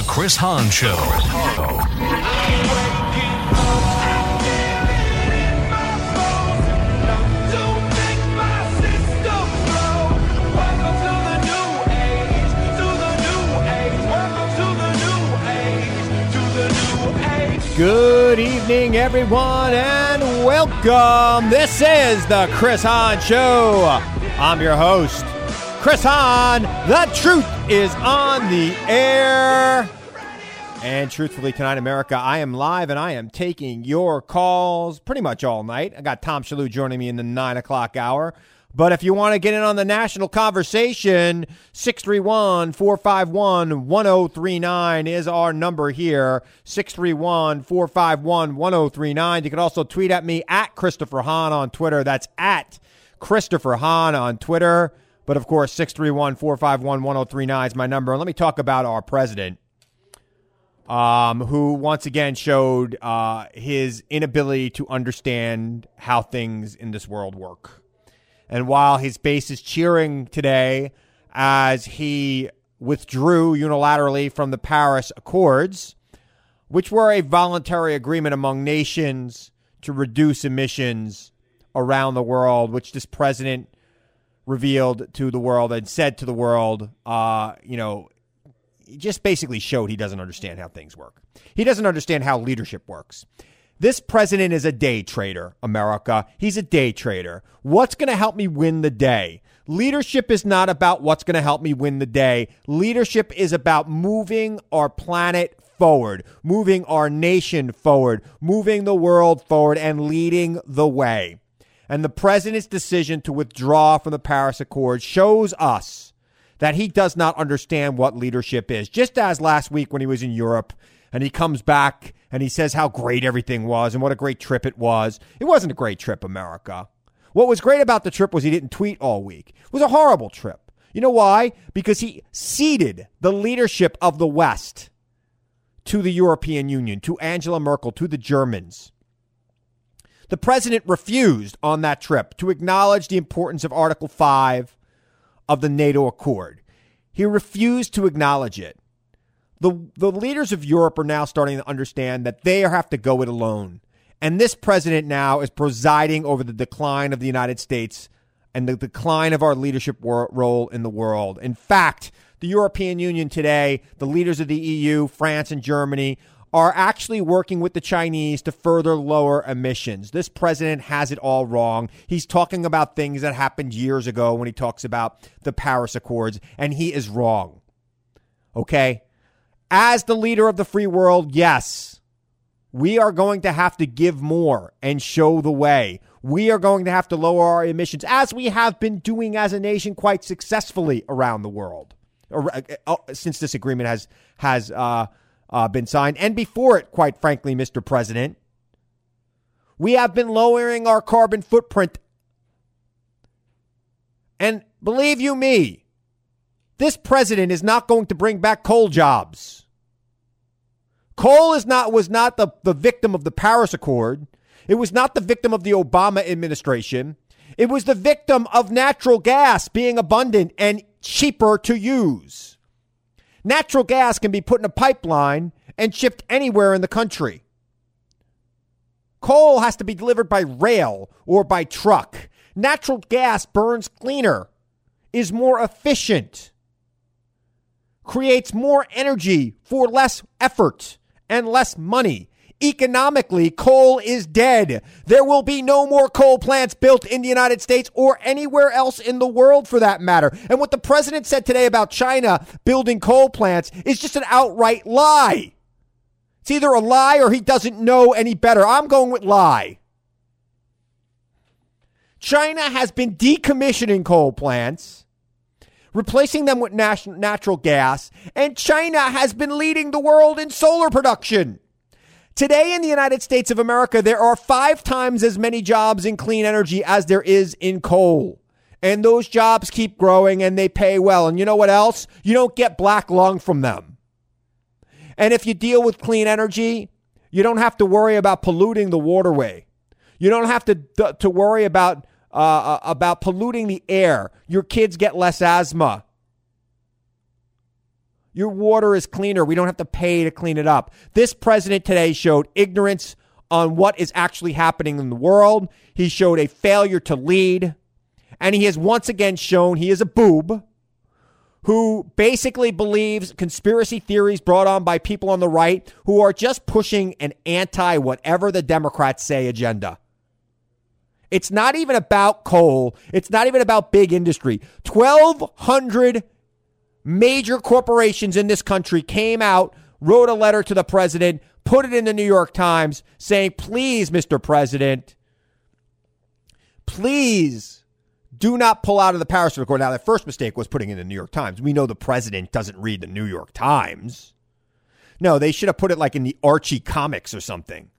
The Chris Hahn Show. Good evening, everyone, and welcome. This is the Chris Hahn Show. I'm your host, Chris Hahn. The truth is on the air. And truthfully, tonight, America, I am live and I am taking your calls pretty much all night. I got Tom Shillue joining me in the nine o'clock hour. But if you want to get in on the national conversation, 631 451 1039 is our number here. 631 451 1039. You can also tweet at me at Christopher Hahn on Twitter. That's at Christopher Hahn on Twitter. But of course, 631 451 1039 is my number. And let me talk about our president, um, who once again showed uh, his inability to understand how things in this world work. And while his base is cheering today as he withdrew unilaterally from the Paris Accords, which were a voluntary agreement among nations to reduce emissions around the world, which this president revealed to the world and said to the world, uh, you know, just basically showed he doesn't understand how things work. He doesn't understand how leadership works. This president is a day trader, America. He's a day trader. What's going to help me win the day? Leadership is not about what's going to help me win the day. Leadership is about moving our planet forward, moving our nation forward, moving the world forward, and leading the way. And the president's decision to withdraw from the Paris Accord shows us that he does not understand what leadership is. Just as last week when he was in Europe and he comes back and he says how great everything was and what a great trip it was. It wasn't a great trip, America. What was great about the trip was he didn't tweet all week. It was a horrible trip. You know why? Because he ceded the leadership of the West to the European Union, to Angela Merkel, to the Germans. The president refused on that trip to acknowledge the importance of Article 5 of the NATO Accord. He refused to acknowledge it the the leaders of Europe are now starting to understand that they have to go it alone. And this president now is presiding over the decline of the United States and the decline of our leadership role in the world. In fact, the European Union today, the leaders of the EU, France and Germany, are actually working with the Chinese to further lower emissions. This president has it all wrong. He's talking about things that happened years ago when he talks about the Paris Accords, and he is wrong. Okay? as the leader of the free world, yes, we are going to have to give more and show the way. We are going to have to lower our emissions, as we have been doing as a nation quite successfully around the world uh, uh, since this agreement has has uh, uh, been signed, and before it, quite frankly, Mr. President. We have been lowering our carbon footprint. And believe you me, this president is not going to bring back coal jobs. Coal is not was not the, the victim of the Paris Accord. It was not the victim of the Obama administration. It was the victim of natural gas being abundant and cheaper to use. Natural gas can be put in a pipeline and shipped anywhere in the country. Coal has to be delivered by rail or by truck. Natural gas burns cleaner, is more efficient, creates more energy for less effort and less money. Economically, coal is dead. There will be no more coal plants built in the United States or anywhere else in the world for that matter. And what the president said today about China building coal plants is just an outright lie. It's either a lie or he doesn't know any better. I'm going with lie. China has been decommissioning coal plants replacing them with natural gas, and China has been leading the world in solar production. Today in the United States of America, there are five times as many jobs in clean energy as there is in coal. And those jobs keep growing and they pay well. And you know what else? You don't get black lung from them. And if you deal with clean energy, you don't have to worry about polluting the waterway. You don't have to, to worry about uh, uh, about polluting the air. Your kids get less asthma. Your water is cleaner. We don't have to pay to clean it up. This president today showed ignorance on what is actually happening in the world. He showed a failure to lead. And he has once again shown he is a boob who basically believes conspiracy theories brought on by people on the right who are just pushing an anti whatever the Democrats say agenda. It's not even about coal. It's not even about big industry. 1,200 major corporations in this country came out, wrote a letter to the president, put it in the New York Times saying, please, Mr. President, please do not pull out of the Paris Accord. Now, the first mistake was putting it in the New York Times. We know the president doesn't read the New York Times. No, they should have put it like in the Archie comics or something,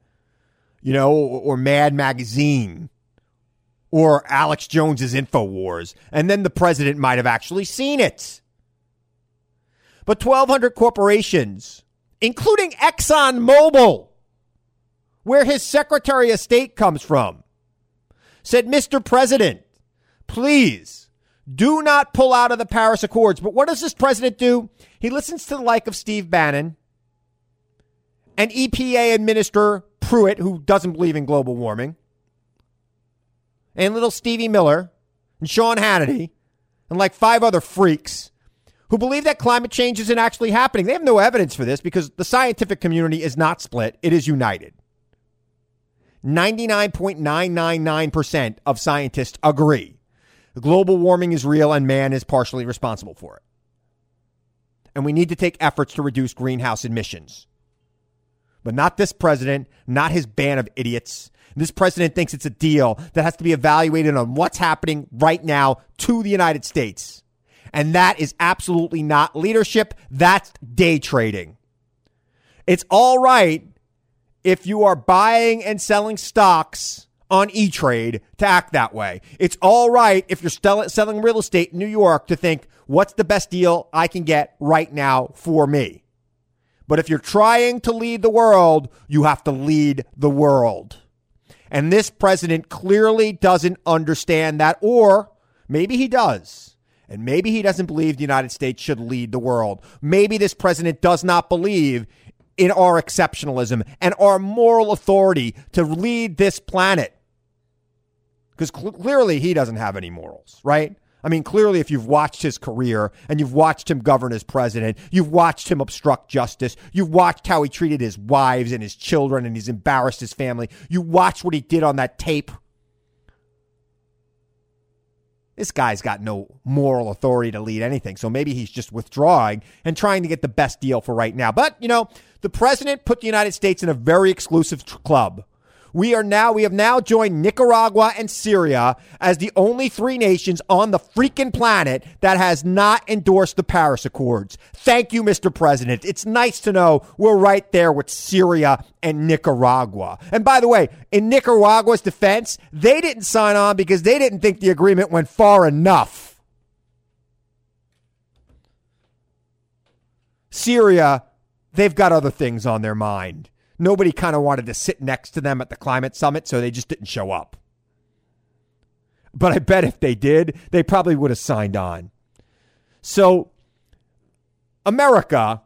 you know, or, or Mad Magazine or Alex Jones's InfoWars. And then the president might have actually seen it. But 1,200 corporations, including ExxonMobil, where his Secretary of State comes from, said, Mr. President, please do not pull out of the Paris Accords. But what does this president do? He listens to the like of Steve Bannon and EPA Administrator Pruitt, who doesn't believe in global warming, and little Stevie Miller and Sean Hannity and like five other freaks who believe that climate change isn't actually happening. They have no evidence for this because the scientific community is not split, it is united. 99.999% of scientists agree global warming is real and man is partially responsible for it. And we need to take efforts to reduce greenhouse emissions. But not this president, not his band of idiots. This president thinks it's a deal that has to be evaluated on what's happening right now to the United States. And that is absolutely not leadership. That's day trading. It's all right if you are buying and selling stocks on E Trade to act that way. It's all right if you're selling real estate in New York to think, what's the best deal I can get right now for me? But if you're trying to lead the world, you have to lead the world. And this president clearly doesn't understand that, or maybe he does. And maybe he doesn't believe the United States should lead the world. Maybe this president does not believe in our exceptionalism and our moral authority to lead this planet. Because cl- clearly he doesn't have any morals, right? I mean, clearly, if you've watched his career and you've watched him govern as president, you've watched him obstruct justice, you've watched how he treated his wives and his children and he's embarrassed his family, you watched what he did on that tape. This guy's got no moral authority to lead anything. So maybe he's just withdrawing and trying to get the best deal for right now. But, you know, the president put the United States in a very exclusive club we are now, we have now joined Nicaragua and Syria as the only three nations on the freaking planet that has not endorsed the Paris Accords. Thank you, Mr. President. It's nice to know we're right there with Syria and Nicaragua. And by the way, in Nicaragua's defense, they didn't sign on because they didn't think the agreement went far enough. Syria, they've got other things on their mind nobody kind of wanted to sit next to them at the climate summit, so they just didn't show up. But I bet if they did, they probably would have signed on. So, America,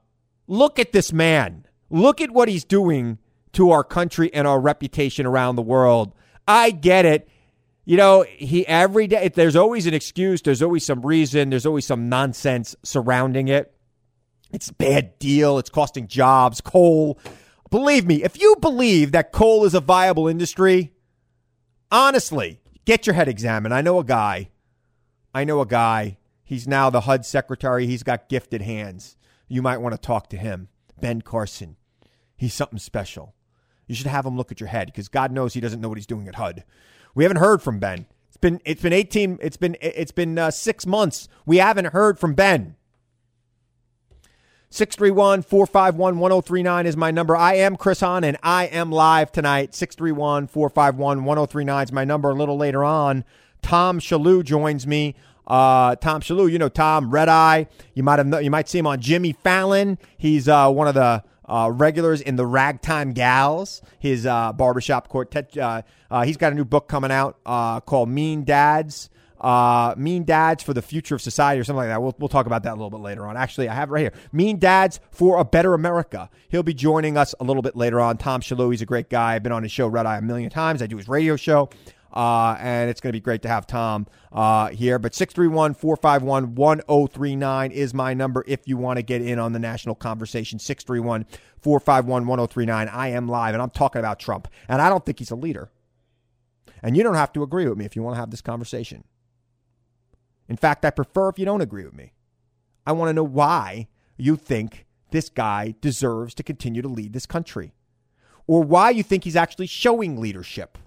look at this man. Look at what he's doing to our country and our reputation around the world. I get it. You know, he every day, there's always an excuse, there's always some reason, there's always some nonsense surrounding it. It's a bad deal, it's costing jobs, coal. Believe me, if you believe that coal is a viable industry, honestly, get your head examined. I know a guy. I know a guy. He's now the HUD secretary. He's got gifted hands. You might want to talk to him. Ben Carson. He's something special. You should have him look at your head because God knows he doesn't know what he's doing at HUD. We haven't heard from Ben. It's been it's been 18 it's been it's been uh, 6 months. We haven't heard from Ben. 631 451 1039 is my number. I am Chris Hahn and I am live tonight. 631 451 1039 is my number. A little later on, Tom Shillue joins me. Uh, Tom Shillue, you know Tom, Red Eye. You might have you might see him on Jimmy Fallon. He's uh, one of the uh, regulars in the Ragtime Gals, his uh, barbershop quartet. Uh, uh, he's got a new book coming out uh, called Mean Dads. Uh, Mean Dads for the Future of Society or something like that. We'll, we'll talk about that a little bit later on. Actually, I have right here. Mean Dads for a Better America. He'll be joining us a little bit later on. Tom Shillue, he's a great guy. I've been on his show, Red Eye, a million times. I do his radio show. Uh, and it's going to be great to have Tom uh, here. But 631 451 1039 is my number if you want to get in on the national conversation. 631 451 1039. I am live, and I'm talking about Trump. And I don't think he's a leader. And you don't have to agree with me if you want to have this conversation. In fact, I prefer if you don't agree with me. I want to know why you think this guy deserves to continue to lead this country, or why you think he's actually showing leadership.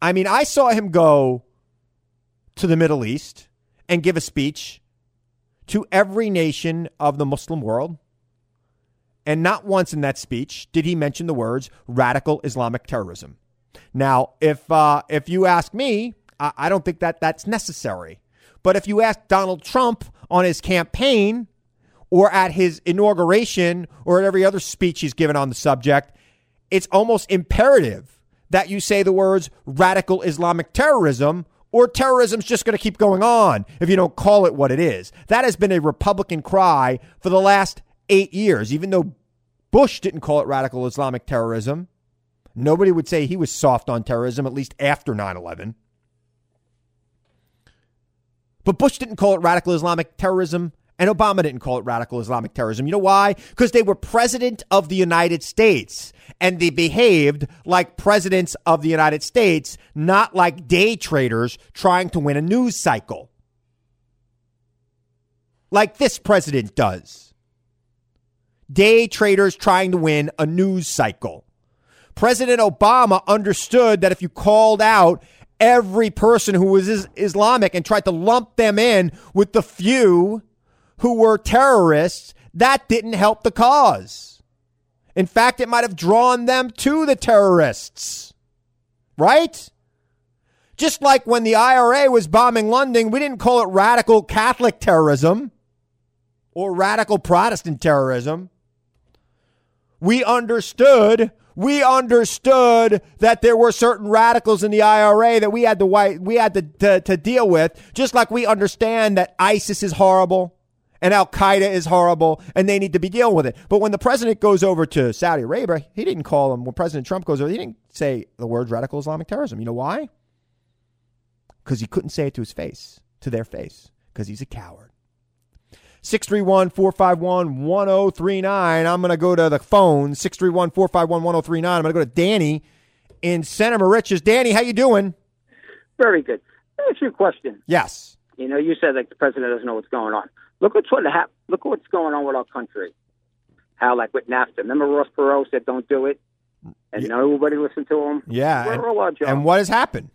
I mean, I saw him go to the Middle East and give a speech to every nation of the Muslim world. And not once in that speech did he mention the words radical Islamic terrorism. Now, if uh, if you ask me, I, I don't think that that's necessary. But if you ask Donald Trump on his campaign or at his inauguration or at every other speech he's given on the subject, it's almost imperative that you say the words radical Islamic terrorism or terrorism's just going to keep going on if you don't call it what it is. That has been a Republican cry for the last eight years. Even though Bush didn't call it radical Islamic terrorism, nobody would say he was soft on terrorism, at least after 9 11. But Bush didn't call it radical Islamic terrorism and Obama didn't call it radical Islamic terrorism. You know why? Because they were president of the United States and they behaved like presidents of the United States, not like day traders trying to win a news cycle. Like this president does. Day traders trying to win a news cycle. President Obama understood that if you called out every person who was Islamic and tried to lump them in with the few who were terrorists, that didn't help the cause. In fact, it might have drawn them to the terrorists. Right? Just like when the IRA was bombing London, we didn't call it radical Catholic terrorism or radical Protestant terrorism. We understood we understood that there were certain radicals in the IRA that we had to white we had to, to, to deal with, just like we understand that ISIS is horrible and Al Qaeda is horrible and they need to be dealing with it. But when the president goes over to Saudi Arabia, he didn't call them, when President Trump goes over, he didn't say the words radical Islamic terrorism. You know why? Because he couldn't say it to his face, to their face, because he's a coward. 631 451 1039. I'm going to go to the phone, 631 451 1039. I'm going to go to Danny in Center Moriches. Danny, how you doing? Very good. Ask you a question. Yes. You know, you said that the president doesn't know what's going on. Look what's what hap- Look what's going on with our country. How like with NAFTA. Remember Ross Perot said don't do it, and yeah. nobody listened to him. Yeah. Where and, all our jobs? And what has happened?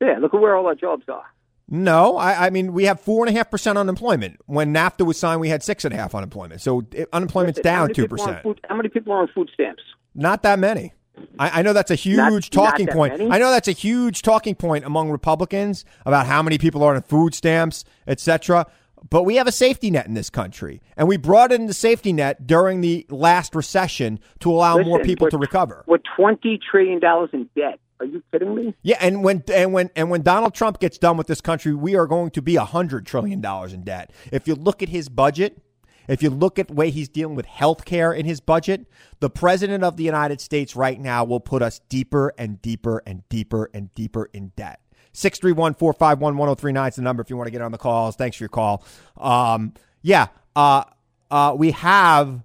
Yeah. Look at where all our jobs are. No, I, I, mean we have four and a half percent unemployment. When NAFTA was signed, we had six and a half unemployment. So it, unemployment's down two percent. How many people are on food stamps? Not that many. I, I know that's a huge not, talking not point. Many? I know that's a huge talking point among Republicans about how many people are on food stamps, etc. But we have a safety net in this country, and we brought in the safety net during the last recession to allow Listen, more people to recover. We're twenty trillion dollars in debt. Are you kidding me? Yeah, and when and when and when Donald Trump gets done with this country, we are going to be a hundred trillion dollars in debt. If you look at his budget, if you look at the way he's dealing with health care in his budget, the president of the United States right now will put us deeper and deeper and deeper and deeper in debt. 631 451 1039 is the number if you want to get on the calls. Thanks for your call. Um, yeah, uh, uh, we have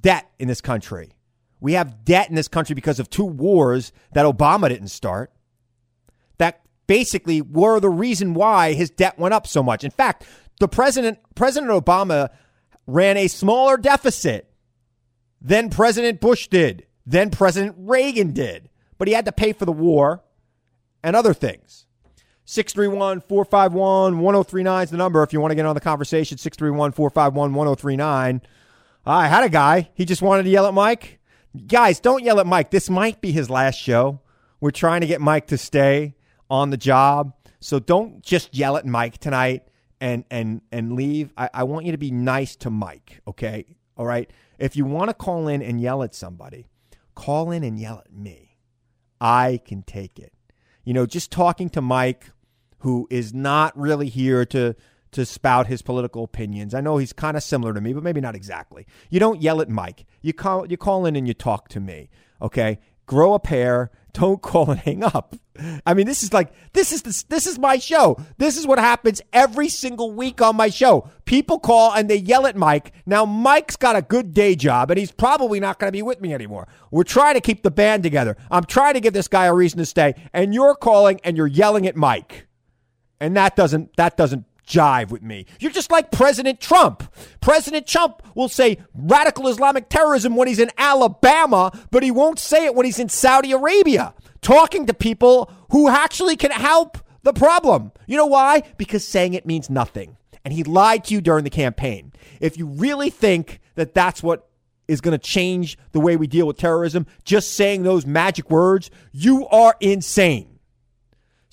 debt in this country. We have debt in this country because of two wars that Obama didn't start. That basically were the reason why his debt went up so much. In fact, the president, President Obama, ran a smaller deficit than President Bush did, than President Reagan did. But he had to pay for the war and other things. 631 451 1039 is the number if you want to get on the conversation. 631 451 1039. I had a guy. He just wanted to yell at Mike. Guys, don't yell at Mike. This might be his last show. We're trying to get Mike to stay on the job. So don't just yell at Mike tonight and and and leave. I, I want you to be nice to Mike, okay? All right. If you want to call in and yell at somebody, call in and yell at me. I can take it. you know, just talking to Mike, who is not really here to to spout his political opinions. I know he's kind of similar to me, but maybe not exactly. You don't yell at Mike. You call you call in and you talk to me. Okay? Grow a pair. Don't call and hang up. I mean, this is like this is the, this is my show. This is what happens every single week on my show. People call and they yell at Mike. Now Mike's got a good day job and he's probably not going to be with me anymore. We're trying to keep the band together. I'm trying to give this guy a reason to stay and you're calling and you're yelling at Mike. And that doesn't that doesn't jive with me. You're just like President Trump. President Trump will say radical Islamic terrorism when he's in Alabama, but he won't say it when he's in Saudi Arabia, talking to people who actually can help the problem. You know why? Because saying it means nothing. And he lied to you during the campaign. If you really think that that's what is going to change the way we deal with terrorism, just saying those magic words, you are insane.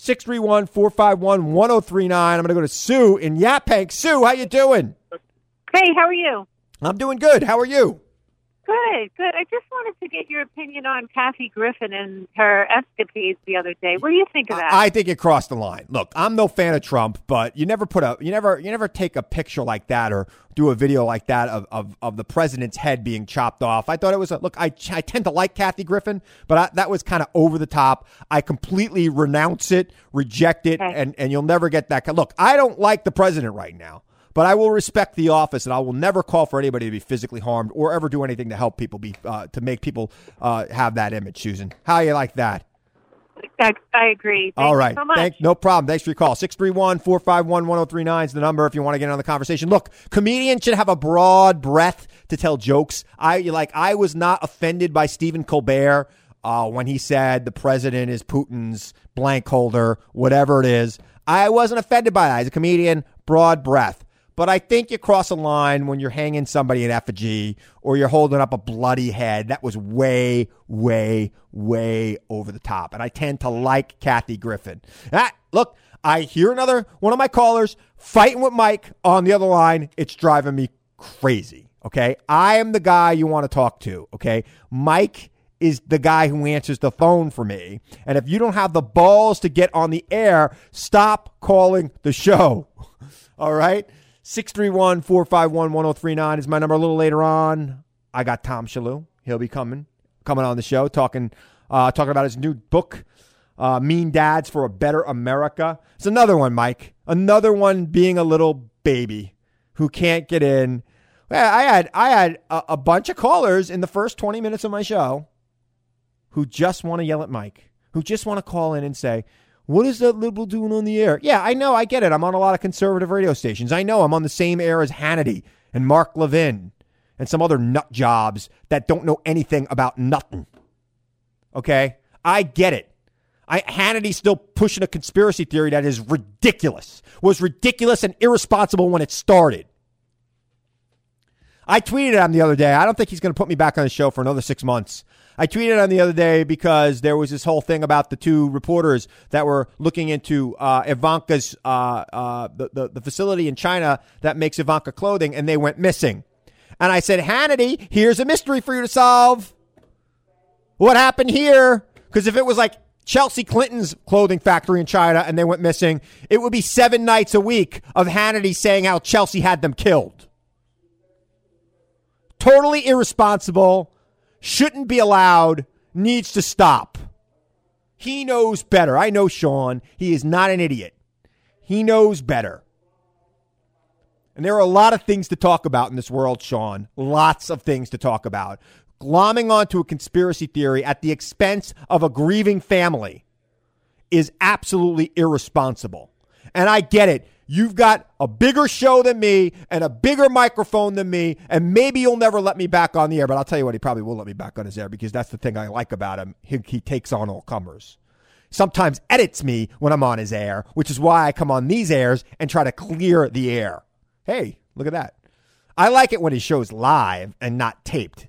631 451 1039. I'm going to go to Sue in Yaphank. Sue, how you doing? Hey, how are you? I'm doing good. How are you? Good, good. I just wanted to get your opinion on Kathy Griffin and her escapades the other day. What do you think of that? I think it crossed the line. Look, I'm no fan of Trump, but you never put a you never you never take a picture like that or do a video like that of of, of the president's head being chopped off. I thought it was a look. I I tend to like Kathy Griffin, but I, that was kind of over the top. I completely renounce it, reject it, okay. and and you'll never get that. Look, I don't like the president right now. But I will respect the office, and I will never call for anybody to be physically harmed or ever do anything to help people be uh, to make people uh, have that image. Susan, how you like that? I, I agree. Thank All right. so Thank, no problem. Thanks for your call. 631 451 1039 is the number if you want to get on the conversation. Look, comedians should have a broad breadth to tell jokes. I like I was not offended by Stephen Colbert uh, when he said the president is Putin's blank holder, whatever it is. I wasn't offended by that. As a comedian, broad breadth. But I think you cross a line when you're hanging somebody in effigy or you're holding up a bloody head. That was way, way, way over the top. And I tend to like Kathy Griffin. Ah, look, I hear another one of my callers fighting with Mike on the other line. It's driving me crazy. Okay. I am the guy you want to talk to. Okay. Mike is the guy who answers the phone for me. And if you don't have the balls to get on the air, stop calling the show. All right. 631 451 1039 is my number. A little later on, I got Tom Shillue. He'll be coming coming on the show talking uh, talking about his new book, uh, Mean Dads for a Better America. It's another one, Mike. Another one being a little baby who can't get in. I had I had a, a bunch of callers in the first 20 minutes of my show who just want to yell at Mike, who just want to call in and say, what is that liberal doing on the air? Yeah, I know. I get it. I'm on a lot of conservative radio stations. I know I'm on the same air as Hannity and Mark Levin and some other nut jobs that don't know anything about nothing. Okay? I get it. I, Hannity's still pushing a conspiracy theory that is ridiculous, was ridiculous and irresponsible when it started. I tweeted at him the other day. I don't think he's going to put me back on the show for another six months. I tweeted on the other day because there was this whole thing about the two reporters that were looking into uh, Ivanka's uh, uh, the, the, the facility in China that makes Ivanka clothing, and they went missing. And I said, Hannity, here's a mystery for you to solve. What happened here? Because if it was like Chelsea Clinton's clothing factory in China and they went missing, it would be seven nights a week of Hannity saying how Chelsea had them killed. Totally irresponsible shouldn't be allowed, needs to stop. He knows better. I know Sean. He is not an idiot. He knows better. And there are a lot of things to talk about in this world, Sean. Lots of things to talk about. Glomming onto a conspiracy theory at the expense of a grieving family is absolutely irresponsible. And I get it. You've got a bigger show than me and a bigger microphone than me, and maybe you'll never let me back on the air. But I'll tell you what, he probably will let me back on his air because that's the thing I like about him. He, he takes on all comers. Sometimes edits me when I'm on his air, which is why I come on these airs and try to clear the air. Hey, look at that. I like it when his show's live and not taped.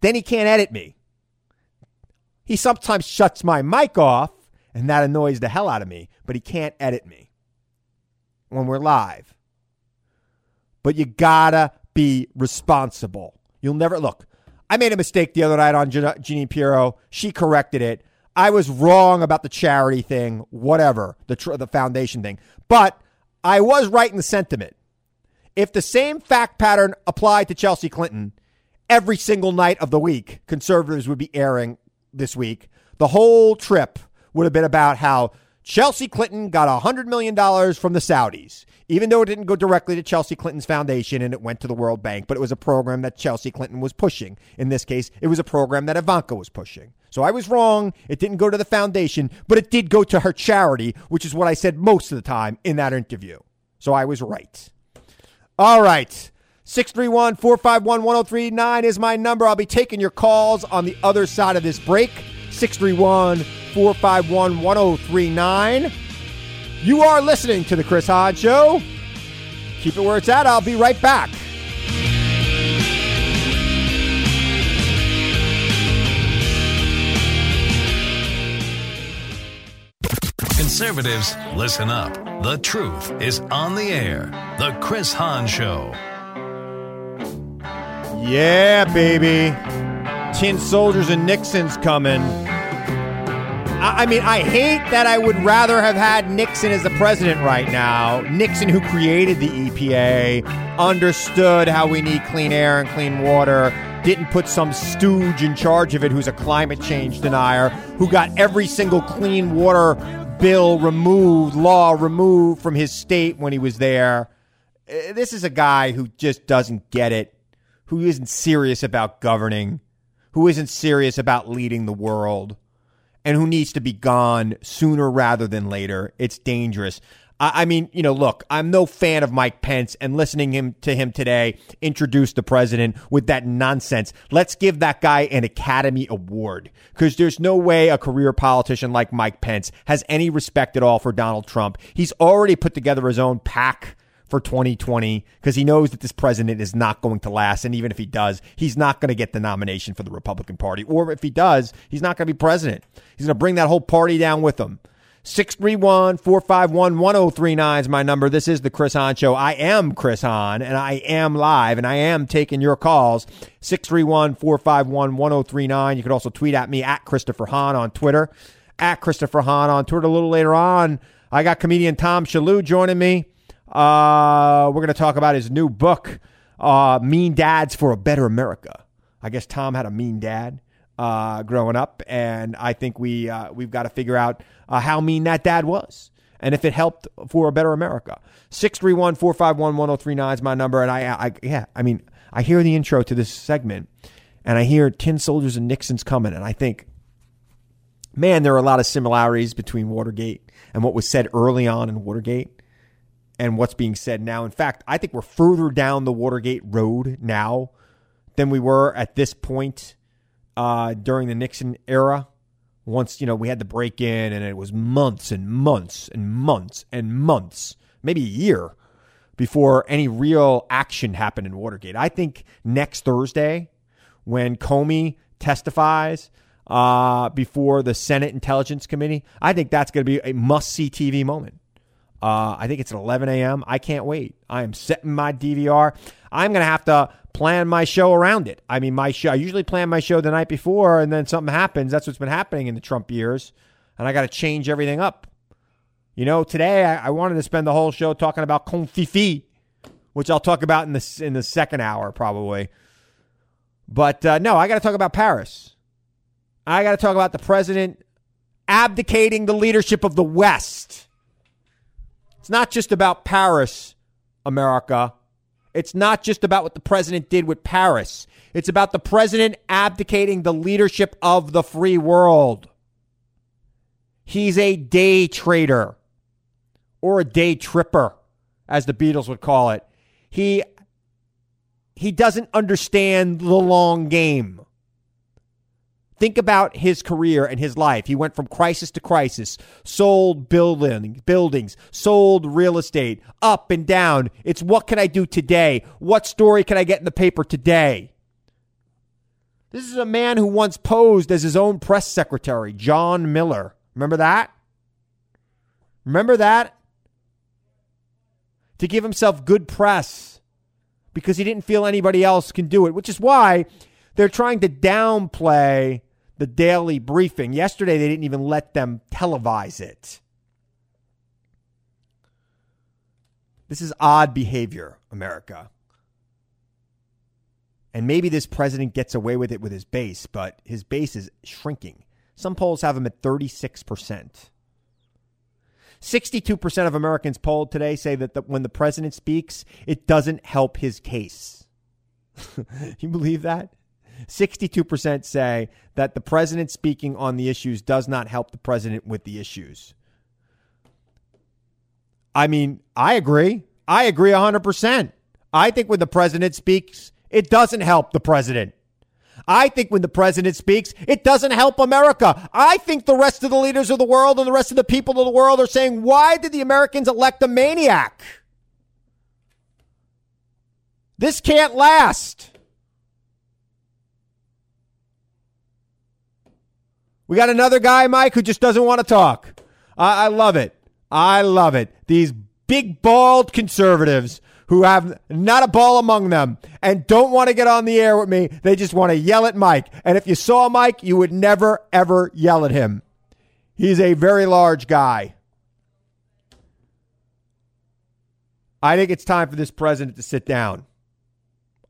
Then he can't edit me. He sometimes shuts my mic off, and that annoys the hell out of me, but he can't edit me when we're live. But you gotta be responsible. You'll never look. I made a mistake the other night on Jeanine Pirro. She corrected it. I was wrong about the charity thing, whatever, the tr- the foundation thing. But I was right in the sentiment. If the same fact pattern applied to Chelsea Clinton every single night of the week, conservatives would be airing this week. The whole trip would have been about how Chelsea Clinton got $100 million from the Saudis, even though it didn't go directly to Chelsea Clinton's foundation and it went to the World Bank, but it was a program that Chelsea Clinton was pushing. In this case, it was a program that Ivanka was pushing. So I was wrong. It didn't go to the foundation, but it did go to her charity, which is what I said most of the time in that interview. So I was right. All right. 631 451 1039 is my number. I'll be taking your calls on the other side of this break. 631 451 1039. You are listening to The Chris Hahn Show. Keep it where it's at. I'll be right back. Conservatives, listen up. The truth is on the air. The Chris Hahn Show. Yeah, baby. Tin soldiers and Nixon's coming. I, mean, I hate that I would rather have had Nixon as the president right now. Nixon, who created the EPA, understood how we need clean air and clean water, didn't put some stooge in charge of it who's a climate change denier, who got every single clean water bill removed, law removed from his state when he was there. Uh, This is a guy who just doesn't get it, who isn't serious about governing, who isn't serious about leading the world, and who needs to be gone sooner rather than later. It's dangerous. I mean, you know, look, I'm no fan of Mike Pence and listening him to him today introduce the president with that nonsense. Let's give that guy an Academy Award because there's no way a career politician like Mike Pence has any respect at all for Donald Trump. He's already put together his own PAC for 2020 because he knows that this president is not going to last. And even if he does, he's not going to get the nomination for the Republican Party. Or if he does, he's not going to be president. He's going to bring that whole party down with him. 631 451 1039 is my number. This is the Chris Hahn Show. I am Chris Hahn, and I am live, and I am taking your calls. 631 451 1039. You can also tweet at me at Christopher Hahn on Twitter. At Christopher Hahn on Twitter. A little later on, I got comedian Tom Shillue joining me. Uh, we're going to talk about his new book, uh, Mean Dads for a Better America. I guess Tom had a mean dad uh, growing up, and I think we uh, we've got to figure out uh, how mean that dad was, and if it helped for a better America. Six three one four five one one zero three nine is my number, and I, I yeah, I mean, I hear the intro to this segment, and I hear tin soldiers and Nixon's coming, and I think, man, there are a lot of similarities between Watergate and what was said early on in Watergate and what's being said now. In fact, I think we're further down the Watergate road now than we were at this point uh, during the Nixon era. Once, you know, we had the break in and it was months and months and months and months, maybe a year before any real action happened in Watergate. I think next Thursday, when Comey testifies uh, before the Senate Intelligence Committee, I think that's going to be a must see TV moment. Uh, I think it's at 11 a.m. I can't wait. I am setting my DVR. I'm going to have to plan my show around it. I mean, my show, I usually plan my show the night before and then something happens. That's what's been happening in the Trump years. And I got to change everything up. You know, today I, I wanted to spend the whole show talking about covfefe, which I'll talk about in the, in the second hour probably. But uh, no, I got to talk about Paris. I got to talk about the president abdicating the leadership of the West. It's not just about Paris, America. It's not just about what the president did with Paris. It's about the president abdicating the leadership of the free world. He's a day trader or a day tripper, as the Beatles would call it. He he doesn't understand the long game. Think about his career and his life. He went from crisis to crisis, sold building, buildings, sold real estate, up and down. It's what can I do today? What story can I get in the paper today? This is a man who once posed as his own press secretary, John Miller. Remember that? Remember that? To give himself good press because he didn't feel anybody else can do it, which is why they're trying to downplay the daily briefing. Yesterday, they didn't even let them televise it. This is odd behavior, America. And maybe this president gets away with it with his base, but his base is shrinking. Some polls have him at 36%. 62% of Americans polled today say that the, when the president speaks, it doesn't help his case. you believe that? 62% say that the president speaking on the issues does not help the president with the issues. I mean, I agree. I agree 100%. I think when the president speaks, it doesn't help the president. I think when the president speaks, it doesn't help America. I think the rest of the leaders of the world and the rest of the people of the world are saying, why did the Americans elect a maniac? This can't last. We got another guy, Mike, who just doesn't want to talk. I, I love it. I love it. These big, bald conservatives who have not a ball among them and don't want to get on the air with me. They just want to yell at Mike. And if you saw Mike, you would never, ever yell at him. He's a very large guy. I think it's time for this president to sit down.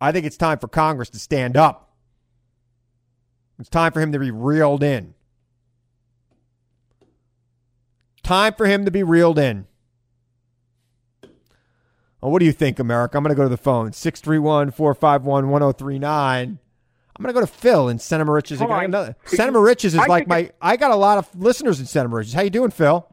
I think it's time for Congress to stand up. It's time for him to be reeled in. Time for him to be reeled in. Well, what do you think, America? I'm going to go to the phone 631 451 1039. I'm going to go to Phil in Center Moriches. Center Moriches is I like my. I got a lot of listeners in Center Moriches. How you doing, Phil?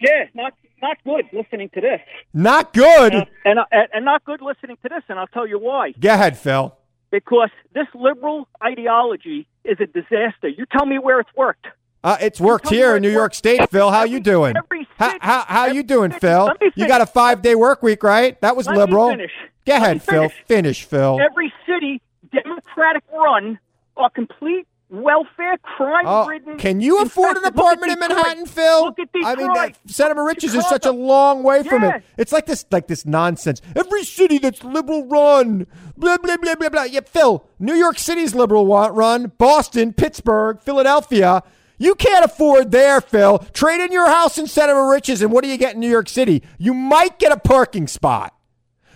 Yeah, not not good listening to this. Not good. And, and and not good listening to this, and I'll tell you why. Go ahead, Phil. Because this liberal ideology is a disaster. You tell me where it's worked. Uh, it's worked here in New York State, Phil. How you doing? How, how, how you doing, Phil? You got a five day work week, right? That was Let liberal. finish. Go ahead, Phil. Finish. Phil. Every city, Democratic run, are complete welfare crime Oh, ridden. can you afford an apartment in Manhattan, Phil? Look at I mean, Detroit. that, Center Moriches is such a long way from Yeah. it. It's like this, like this nonsense. Every city that's liberal run, blah blah blah blah blah. Yeah, Phil, New York City's liberal run. Boston, Pittsburgh, Philadelphia. You can't afford there, Phil. Trade in your house in Santa riches, and what do you get in New York City? You might get a parking spot.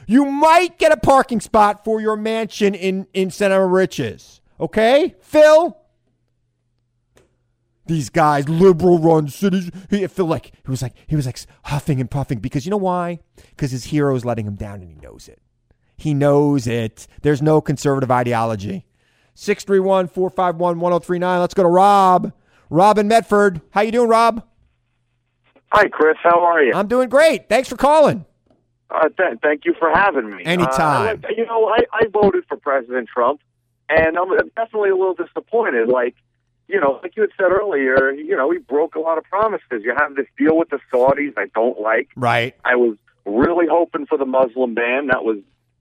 You might get a parking spot for your mansion in in Santa Riches. Okay, Phil. These guys, liberal run cities. He feel like he was like he was like huffing and puffing because you know why? Because his hero is letting him down and he knows it. He knows it. There's no conservative ideology. 631 451 1039. Let's go to Rob. Rob in Medford. How you doing, Rob? Hi, Chris. How are you? I'm doing great. Thanks for calling. Uh, th- thank you for having me. Anytime. Uh, you know, I, I voted for President Trump, and I'm definitely a little disappointed. Like, you know, like you had said earlier, you know, he broke a lot of promises. You have this deal with the Saudis I don't like. Right. I was really hoping for the Muslim ban. That was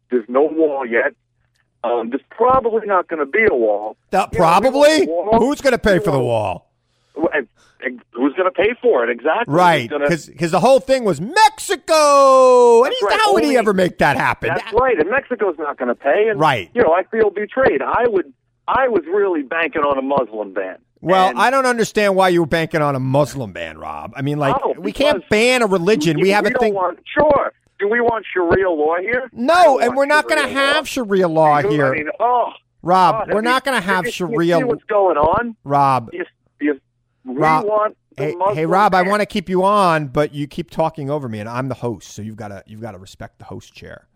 there's no wall yet. Um, there's probably not going to be a wall. That You know, probably? we wall. Who's going to pay for the wall? And- and Who's going to pay for it? Exactly. Right. Who's gonna- Because the whole thing was Mexico. And That's he's, right. how would he ever make that happen? That's right, and Mexico's not going to pay. And, Right. You know, I feel betrayed. I would. I was really banking on a Muslim ban. Well, And I don't understand why you were banking on a Muslim ban, Rob. I mean, like, Oh, we can't ban a religion. We have a thing. Want, sure. Do we want Sharia law here? No, and we're not going to have Sharia law here. I mean, oh, Rob, God, we're not going to have you- you Sharia. see what's going on? Rob, You, really Rob, want the hey, hey, Rob, I want to keep you on, but you keep talking over me, and I'm the host, so you've got to you've got to respect the host chair.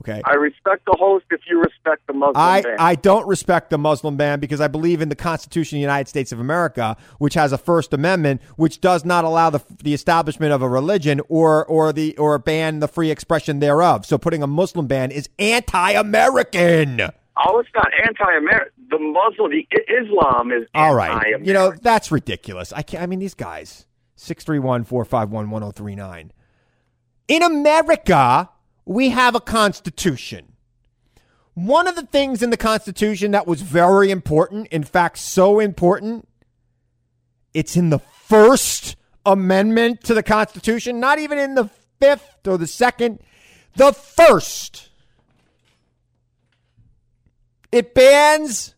Okay. I respect the host if you respect the Muslim I, ban. I don't respect the Muslim ban because I believe in the Constitution of the United States of America, which has a First Amendment, which does not allow the, the establishment of a religion or or the or ban the free expression thereof. So putting a Muslim ban is anti-American. Oh, it's not anti-American. The Muslim, the Islam is All right, you know that's ridiculous. I can't. I mean, these guys six three one four five one one zero three nine. In America, we have a constitution. One of the things in the Constitution that was very important, in fact, so important, it's in the First Amendment to the Constitution, not even in the fifth or the second, the first. It bans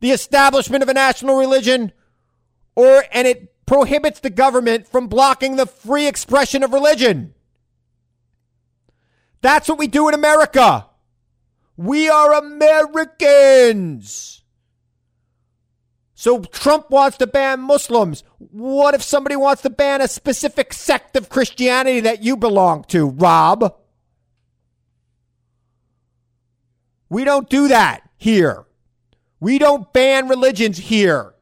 the establishment of a national religion, or and it prohibits the government from blocking the free expression of religion. That's what we do in America. We are Americans. So Trump wants to ban Muslims. What if somebody wants to ban a specific sect of Christianity that you belong to, Rob? We don't do that here. We don't ban religions here.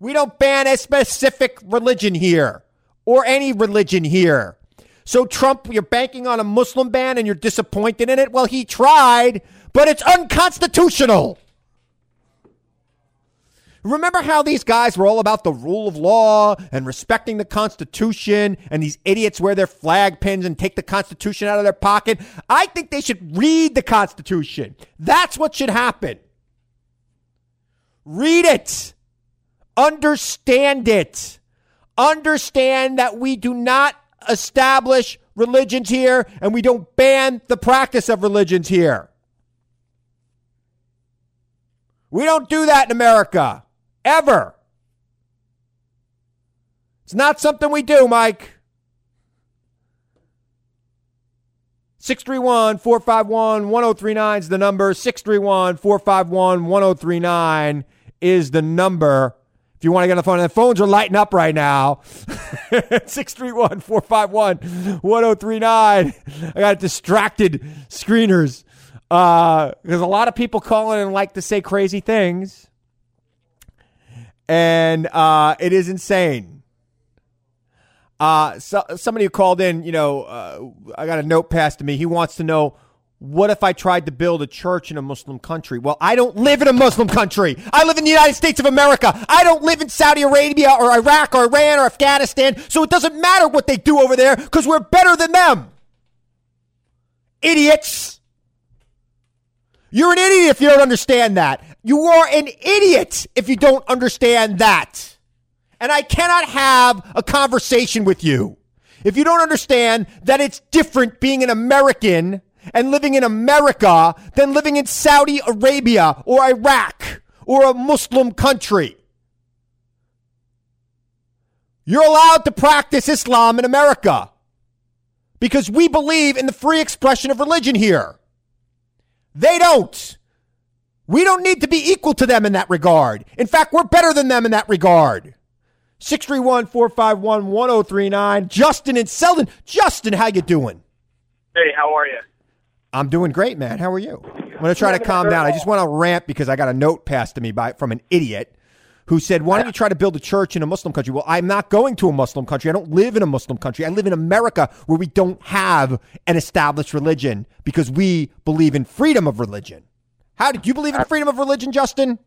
We don't ban a specific religion here or any religion here. So, Trump, you're banking on a Muslim ban and you're disappointed in it? Well, he tried, but it's unconstitutional. Remember how these guys were all about the rule of law and respecting the Constitution, and these idiots wear their flag pins and take the Constitution out of their pocket? I think they should read the Constitution. That's what should happen. Read it, understand it, understand that we do not establish religions here and we don't ban the practice of religions here. We don't do that in America. Ever. It's not something we do, Mike. 631 451 1039 is the number. 631 451 1039 is the number. If you want to get on the phone, and the phones are lighting up right now. 631 451 1039. I got distracted screeners because uh, a lot of people calling and like to say crazy things and uh, it is insane. Uh, so, somebody who called in, you know, uh, I got a note passed to me. He wants to know what if I tried to build a church in a Muslim country? Well, I don't live in a Muslim country. I live in the United States of America. I don't live in Saudi Arabia or Iraq or Iran or Afghanistan. So it doesn't matter what they do over there because we're better than them. Idiots. You're an idiot if you don't understand that. You are an idiot if you don't understand that. And I cannot have a conversation with you if you don't understand that it's different being an American and living in America than living in Saudi Arabia or Iraq or a Muslim country. You're allowed to practice Islam in America because we believe in the free expression of religion here. They don't. We don't need to be equal to them in that regard. In fact, we're better than them in that regard. 631 451 1039. Justin and Selden. Justin, how you doing? Hey, how are you? I'm doing great, man. How are you? I'm going to try to calm down. I just want to rant because I got a note passed to me by from an idiot who said, Why don't you try to build a church in a Muslim country? Well, I'm not going to a Muslim country. I don't live in a Muslim country. I live in America where we don't have an established religion because we believe in freedom of religion. How do you believe in freedom of religion, Justin?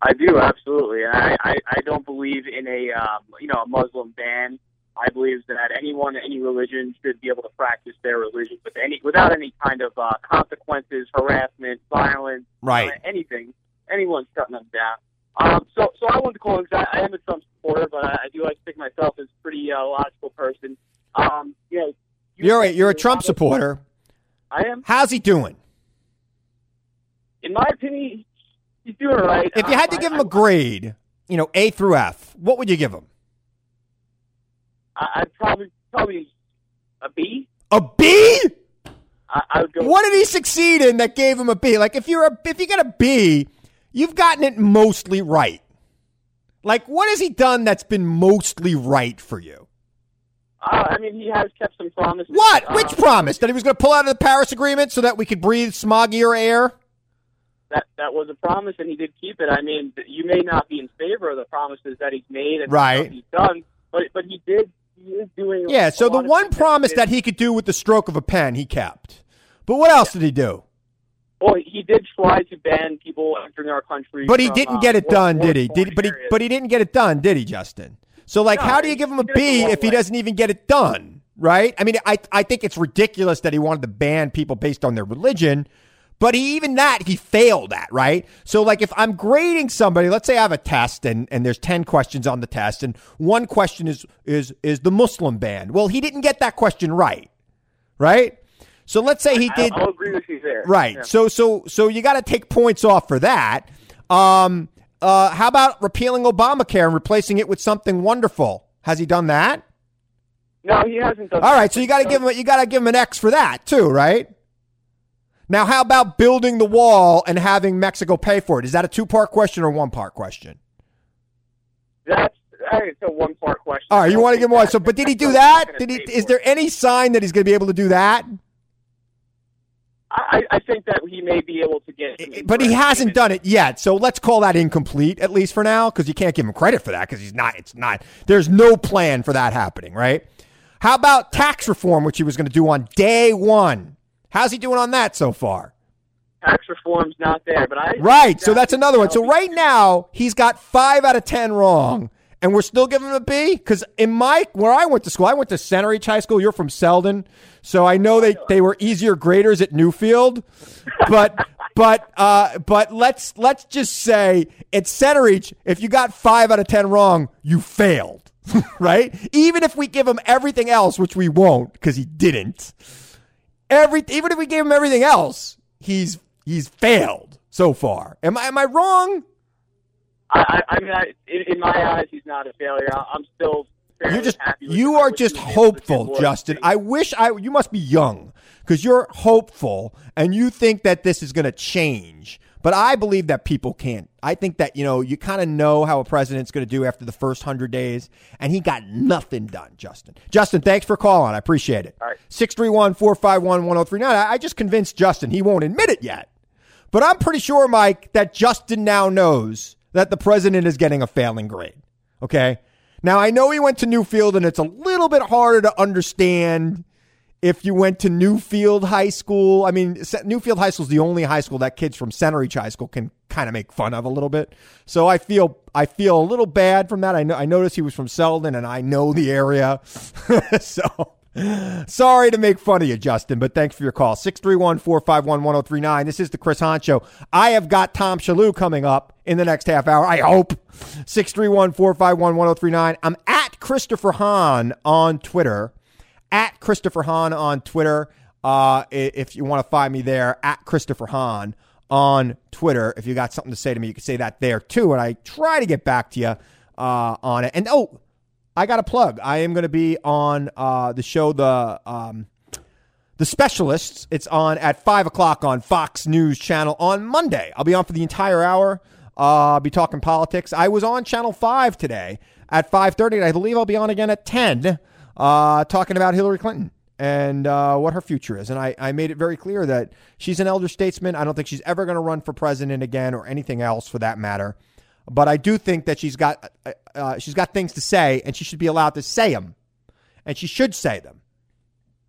I do absolutely. I I, I don't believe in a um, you know a Muslim ban. I believe that anyone, any religion, should be able to practice their religion with any without any kind of uh, consequences, harassment, violence, right? Uh, anything. Anyone shutting them down. Um, so, so I wanted to call because I, I am a Trump supporter, but I, I do like to think myself as a pretty uh, logical person. Um, you know, you you're a, you're a Trump supporter. I am. How's he doing? In my opinion, he's doing right. If you had to give him a grade, you know, A through F, what would you give him? I, I'd probably probably a B. A B? I, I would go. What did he succeed in that gave him a B? Like if you're a if you get a B, you've gotten it mostly right. Like, what has he done that's been mostly right for you? Uh, I mean, he has kept some promises. What? Uh, Which promise? That he was going to pull out of the Paris Agreement so that we could breathe smoggier air? That that was a promise, and he did keep it. I mean, you may not be in favor of the promises that he's made and Right. what he's done, but but he did. He is doing. Yeah, so the one promise that he could do with the stroke of a pen, he kept. But what else did he do? Well, he did try to ban people entering our country. But he from, didn't uh, get it war- done, did he? Did but he but he didn't get it done, did he, Justin? So like No, how do you give him a he did it the B if he doesn't even get it done? Right? I mean, I I think it's ridiculous that he wanted to ban people based on their religion, but he even that he failed at, right? So like if I'm grading somebody, let's say I have a test and and there's 10 questions on the test and one question is is is the Muslim ban. Well, he didn't get that question right. Right? So let's say he did I'll agree with you there. Right. Yeah. So so so you got to take points off for that. Um, uh, how about repealing Obamacare and replacing it with something wonderful? Has he done that? No, he hasn't done. All that. right, so you got to give him you got to give him an X for that too, right? Now, how about building the wall and having Mexico pay for it? Is that a two part question or one part question? That's I think it's a one part question. All right, you want to give him one. So, but did he do that? Did he? Is there any sign that he's going to be able to do that? I, I think that he may be able to get. But he hasn't done it yet. So let's call that incomplete, at least for now, because you can't give him credit for that because he's not. It's not. There's no plan for that happening, right? How about tax reform, which he was going to do on day one? How's he doing on that so far? Tax reform's not there, but I. Right. So that's another one. So right now he's got five out of ten wrong, and we're still giving him a B because in my where I went to school, I went to Centereach High School. You're from Selden, so I know they they were easier graders at Newfield, but. But uh, but let's let's just say at Centereach, if you got five out of ten wrong, you failed, right? Even if we give him everything else, which we won't, because he didn't. Every even if we gave him everything else, he's he's failed so far. Am I am I wrong? I, I, mean, I, in, in my eyes, he's not a failure. I'm still. You're just you are just he was able to get hopeful, Justin. I wish I you must be young because you're hopeful and you think that this is going to change. But I believe that people can't. I think that you know you kind of know how a president's going to do after the first hundred days, and he got nothing done. Justin, Justin, thanks for calling. I appreciate it. All right. Six three one four five one one zero three nine. I just convinced Justin. He won't admit it yet, but I'm pretty sure, Mike, that Justin now knows that the president is getting a failing grade. Okay. Now I know he went to Newfield, and it's a little bit harder to understand if you went to Newfield High School. I mean, Newfield High School is the only high school that kids from Center Centereach High School can kind of make fun of a little bit. So I feel I feel a little bad from that. I know I noticed he was from Selden, and I know the area, so. Sorry to make fun of you, Justin, but thanks for your call. 631 451 1039. This is the Chris Hahn Show. I have got Tom Shillue coming up in the next half hour, I hope. 631 451 1039. I'm at Christopher Hahn on Twitter. At Christopher Hahn on Twitter. Uh, if you want to find me there, at Christopher Hahn on Twitter. If you got something to say to me, you can say that there too. And I try to get back to you uh, on it. And oh, I got a plug. I am going to be on uh, the show, the um, the specialists. It's on at five o'clock on Fox News Channel on Monday. I'll be on for the entire hour. Uh, I'll be talking politics. I was on Channel Five today at five thirty, and I believe I'll be on again at ten, uh, talking about Hillary Clinton and uh, what her future is. And I, I made it very clear that she's an elder statesman. I don't think she's ever going to run for president again or anything else for that matter. But I do think that she's got uh, uh, she's got things to say, and she should be allowed to say them, and she should say them.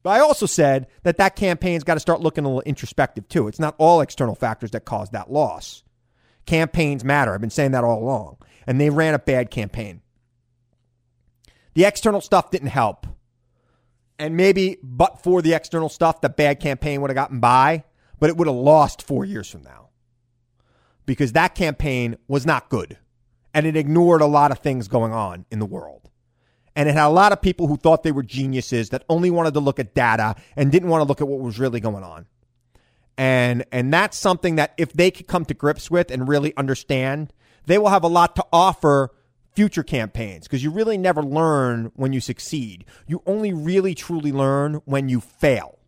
But I also said that that campaign's got to start looking a little introspective too. It's not all external factors that caused that loss. Campaigns matter. I've been saying that all along, and they ran a bad campaign. The external stuff didn't help, and maybe but for the external stuff, the bad campaign would have gotten by, but it would have lost four years from now because that campaign was not good and it ignored a lot of things going on in the world. And it had a lot of people who thought they were geniuses that only wanted to look at data and didn't want to look at what was really going on. And and that's something that if they could come to grips with and really understand, they will have a lot to offer future campaigns because you really never learn when you succeed. You only really truly learn when you fail.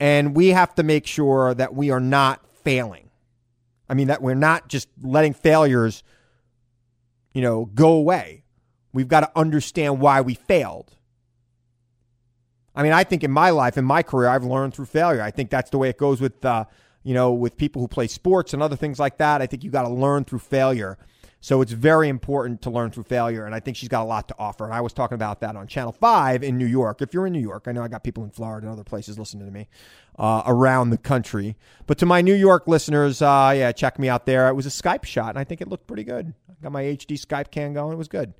And we have to make sure that we are not failing. I mean, that we're not just letting failures, you know, go away. We've got to understand why we failed. I mean, I think in my life, in my career, I've learned through failure. I think that's the way it goes with, uh, you know, with people who play sports and other things like that. I think you got to learn through failure. So it's very important to learn through failure. And I think she's got a lot to offer. And I was talking about that on Channel 5 in New York. If you're in New York, I know I got people in Florida and other places listening to me uh, around the country. But to my New York listeners, uh, yeah, check me out there. It was a Skype shot, and I think it looked pretty good. I got my HD Skype cam going. It was good.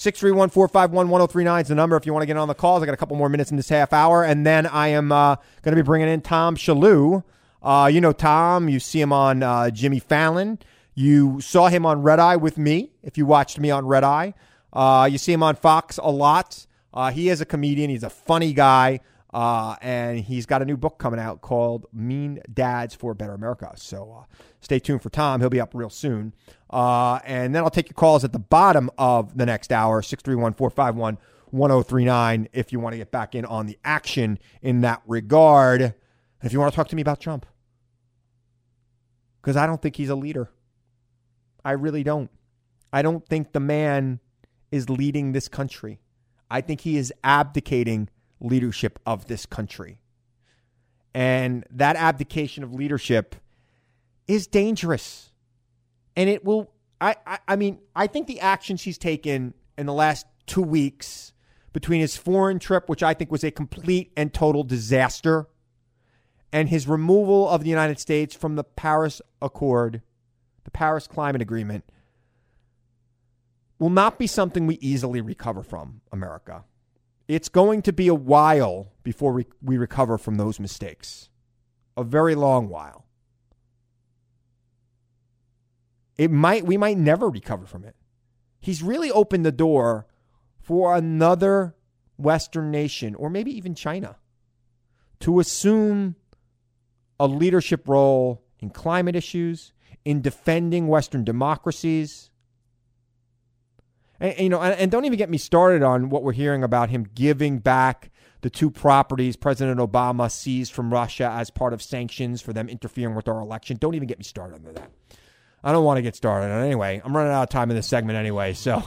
631 451 1039 is the number if you want to get on the calls. I got a couple more minutes in this half hour. And then I am uh, going to be bringing in Tom Shillue. Uh, you know Tom. You see him on uh, Jimmy Fallon. You saw him on Red Eye with me if you watched me on Red Eye. Uh, you see him on Fox a lot. Uh, he is a comedian. He's a funny guy. Uh, and he's got a new book coming out called Mean Dads for Better America. So uh, stay tuned for Tom. He'll be up real soon. Uh, and then I'll take your calls at the bottom of the next hour 631 451 1039 if you want to get back in on the action in that regard. If you want to talk to me about Trump, because I don't think he's a leader. I really don't. I don't think the man is leading this country. I think he is abdicating leadership of this country. And that abdication of leadership is dangerous. And it will, I, I, I mean, I think the actions he's taken in the last two weeks between his foreign trip, which I think was a complete and total disaster, and his removal of the United States from the Paris Accord, the Paris Climate Agreement, will not be something we easily recover from, America. It's going to be a while before we, we recover from those mistakes. A very long while. It might we might never recover from it. He's really opened the door for another Western nation, or maybe even China, to assume a leadership role in climate issues, in defending Western democracies, and, you know, and, and don't even get me started on what we're hearing about him giving back the two properties President Obama seized from Russia as part of sanctions for them interfering with our election. Don't even get me started on that. I don't want to get started on anyway. I'm running out of time in this segment anyway. So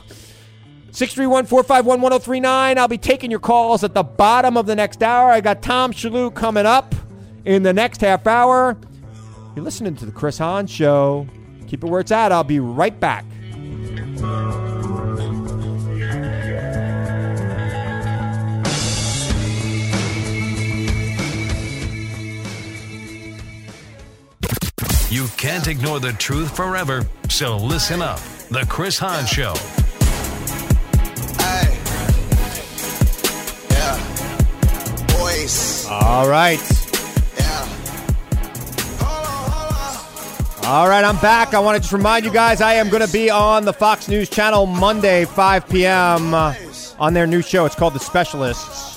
631 451 1039. I'll be taking your calls at the bottom of the next hour. I got Tom Shillue coming up in the next half hour. You're listening to the Chris Hahn Show. Keep it where it's at. I'll be right back. You can't ignore the truth forever, so listen up. The Chris Hahn Show. Hey. Yeah. Boys. All right. All right, I'm back. I want to just remind you guys I am going to be on the Fox News channel Monday, 5 p.m. on their new show. It's called The Specialists.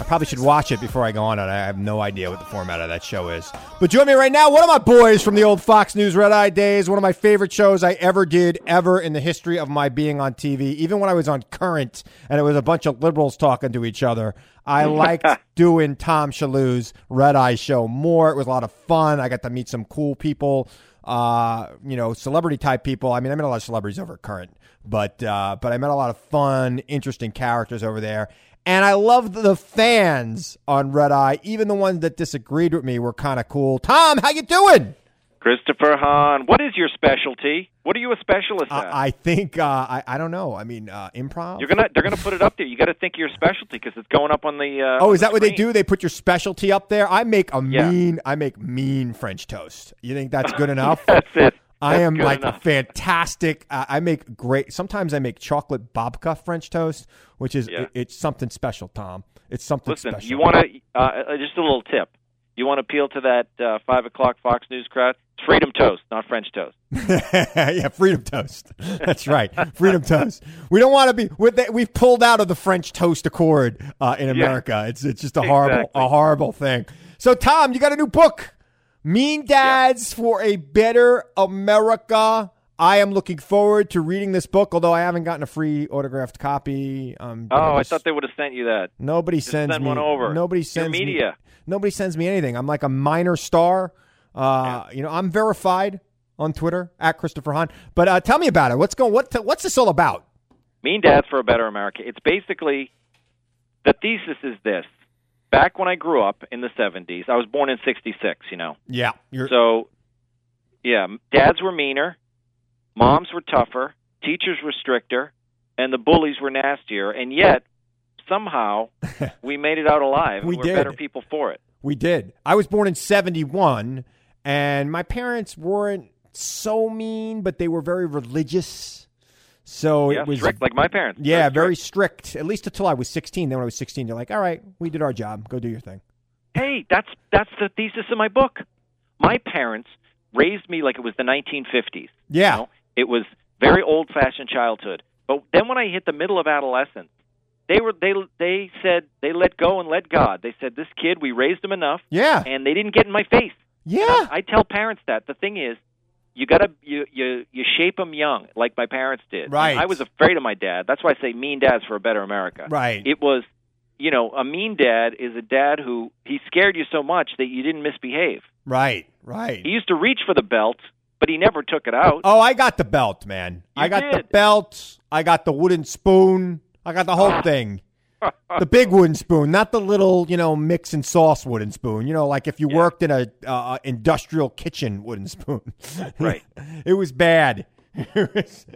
I probably should watch it before I go on it. I have no idea what the format of that show is. But join me right now, one of my boys from the old Fox News Red Eye days, one of my favorite shows I ever did, ever in the history of my being on TV, even when I was on Current and it was a bunch of liberals talking to each other. I liked doing Tom Shillue's Red Eye show more. It was a lot of fun. I got to meet some cool people, uh, you know, celebrity type people. I mean, I met a lot of celebrities over Current, but uh, but I met a lot of fun, interesting characters over there. And I loved the fans on Red Eye, even the ones that disagreed with me were kind of cool. Tom, how you doing? Christopher Hahn, what is your specialty? What are you a specialist at? I, think uh, I I don't know. I mean, uh, improv. You're gonna they're gonna put it up there. You got to think your specialty because it's going up on the. Uh, Oh, on is the that what they do? They put your specialty up there. I make a Yeah. mean. I make mean French toast. You think that's good enough? That's it. I am like enough. a fantastic. Uh, I make great. Sometimes I make chocolate babka French toast, which is Yeah. it- it's something special, Tom. It's something Listen, special. you want to uh, uh, just a little tip. You want to appeal to that uh, five o'clock Fox News crowd? It's freedom toast, not French toast. yeah, freedom toast. That's right, freedom toast. We don't want to be. the- We've pulled out of the French toast accord uh, in America. It's it's just a horrible Exactly. a horrible thing. So Tom, you got a new book, Mean Dads for a Better America. I am looking forward to reading this book, although I haven't gotten a free autographed copy. Um, Oh, I just- thought they would have sent you that. Nobody Just sends send me one over. Nobody Your sends media. me. Nobody sends me anything. I'm like a minor star. Uh, You know, I'm verified on Twitter at Christopher Hahn. But uh, tell me about it. What's going? What? What's this all about? Mean Dads for a Better America. It's basically the thesis is this. Back when I grew up in the 70s, I was born in 66, you know. Yeah, you're. So, yeah, dads were meaner, moms were tougher, teachers were stricter, and the bullies were nastier. And yet, somehow, we made it out alive. and We we're did. better people for it. we did. I was born in '71, and my parents weren't so mean, but they were very religious. So yeah, it was strict, like my parents. Yeah, Very very strict. strict. At least until I was 16. Then when I was 16, they're like, "All right, we did our job. Go do your thing." Hey, that's that's the thesis of my book. My parents raised me like it was the 1950s. Yeah. You know? It was very old-fashioned childhood. But then when I hit the middle of adolescence, they were they they said they let go and let God. They said this kid, we raised him enough, Yeah. and they didn't get in my face. Yeah. I tell parents that the thing is, you gotta you you you shape them young, like my parents did. Right. I was afraid of my dad. That's why I say mean dads for a better America. Right. It was, you know, a mean dad is a dad who he scared you so much that you didn't misbehave. Right. Right. He used to reach for the belt, but he never took it out. Oh, I got the belt, man. I You got the belt. I got the wooden spoon. I got the whole thing. The big wooden spoon, not the little, you know, mix and sauce wooden spoon. You know, like if you Yeah. worked in a uh, industrial kitchen wooden spoon. Right. it was bad. it, was-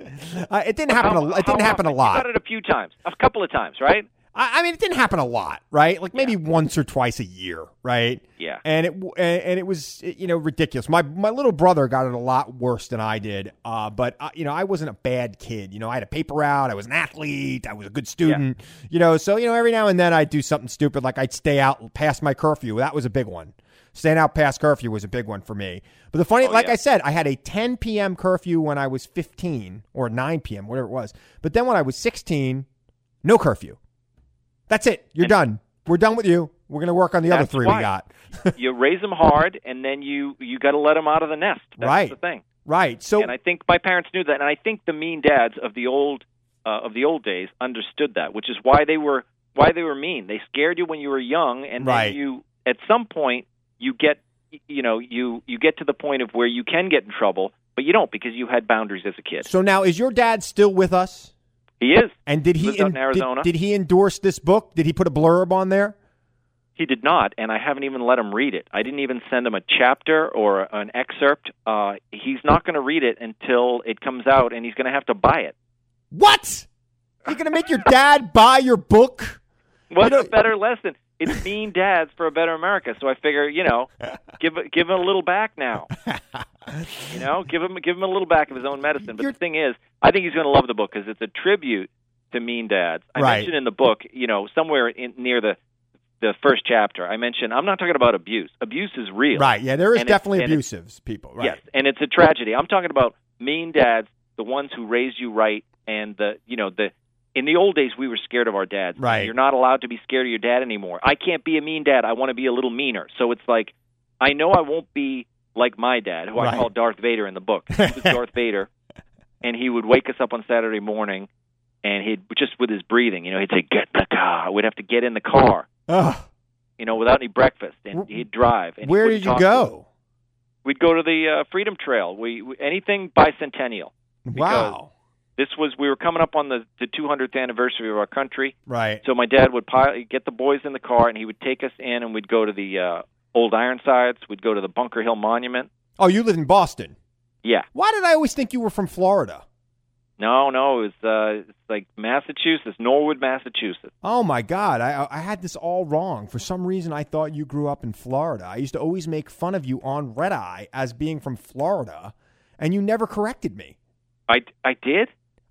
uh, it didn't happen. How- a, it didn't happen a lot. You got it a few times, a couple of times, right? I, I mean, it didn't happen a lot, right? Like maybe once or twice a year, right? Yeah. And it and, it was you know ridiculous. My my little brother got it a lot worse than I did. Uh, but uh, you know I wasn't a bad kid. You know I had a paper route. I was an athlete. I was a good student. You know so you know every now and then I'd do something stupid like I'd stay out past my curfew. That was a big one. Staying out past curfew was a big one for me. But the funny, Oh, like yeah. I said, I had a 10 p.m. curfew when I was 15 or 9 p.m. whatever it was. But then when I was 16, no curfew. That's it. You're And- done. We're done with you. We're going to work on the other three we got. you raise them hard, and then you you got to let them out of the nest. That's Right. the thing. Right. So and I think my parents knew that, and I think the mean dads of the old uh, of the old days understood that, which is why they were why they were mean. They scared you when you were young, and Right. then you at some point you get you know you you get to the point of where you can get in trouble, but you don't because you had boundaries as a kid. so now is your dad still with us? He is. And did he out in did- Arizona. Did, he endorse this book? Did he put a blurb on there? He did not, and I haven't even let him read it. I didn't even send him a chapter or an excerpt. Uh, he's not going to read it until it comes out, and he's going to have to buy it. What? You're going to make your dad buy your book? What's know- a better lesson? It's mean dads for a better America. So I figure, you know, give give him a little back now. You know, give him give him a little back of his own medicine. But You're- the thing is, I think he's going to love the book because it's a tribute to mean dads. I Right. mentioned in the book, you know, somewhere in, near the the first chapter, I mentioned I'm not talking about abuse. Abuse is real. Right. Yeah, there is And definitely abusive people. Right. Yes, and it's a tragedy. I'm talking about mean dads, the ones who raised you right, and the you know the. In the old days, we were scared of our dads. Right. You're not allowed to be scared of your dad anymore. I can't be a mean dad. I want to be a little meaner. So it's like, I know I won't be like my dad, who Right. I call Darth Vader in the book. He was Darth Vader, and he would wake us up on Saturday morning, and he'd just with his breathing, you know, he'd say, "Get the car." We'd have to get in the car, Ugh. you know, without any breakfast, and he'd drive. And Where wouldn't did you talk to us. go? We'd go to the uh, Freedom Trail. We, we anything bicentennial. Wow. This was we were coming up on the the 200th anniversary of our country. Right. So my dad would pile, get the boys in the car and he would take us in and we'd go to the uh, old Ironsides. We'd go to the Bunker Hill Monument. Oh, you live in Boston. Yeah. Why did I always think you were from Florida? No, no, it was uh, it's like Massachusetts, Norwood, Massachusetts. Oh my God, I I had this all wrong. For some reason, I thought you grew up in Florida. I used to always make fun of you on Red Eye as being from Florida, and you never corrected me. I I did.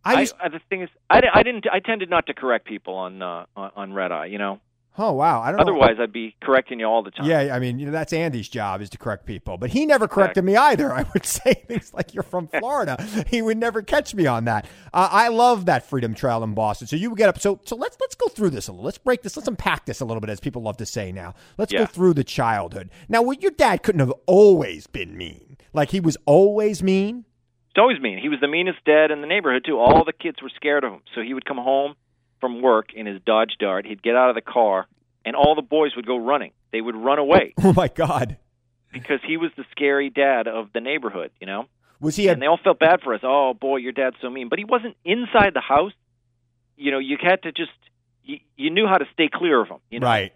I just I, the thing is, I, I didn't. I tended not to correct people on uh, on, Red Eye. You know, oh wow, I don't know. otherwise I'd be correcting you all the time. Yeah, I mean, you know, that's Andy's job is to correct people, but he never corrected me either. I would say things like "You're from Florida." he would never catch me on that. Uh, I love that Freedom Trail in Boston. So you would get up. So so let's let's go through this a little. Let's break this. Let's unpack this a little bit, as people love to say now. Let's go through the childhood. Now, well, your dad couldn't have always been mean. Like he was always mean. It's always mean. He was the meanest dad in the neighborhood too. All the kids were scared of him. So he would come home from work in his Dodge Dart. He'd get out of the car, and all the boys would go running. They would run away Oh my God, because he was the scary dad of the neighborhood. You know, was he a and they all felt bad for us. Oh boy, your dad's so mean. But he wasn't inside the house. You know, you had to just you, you knew how to stay clear of him. You know, right?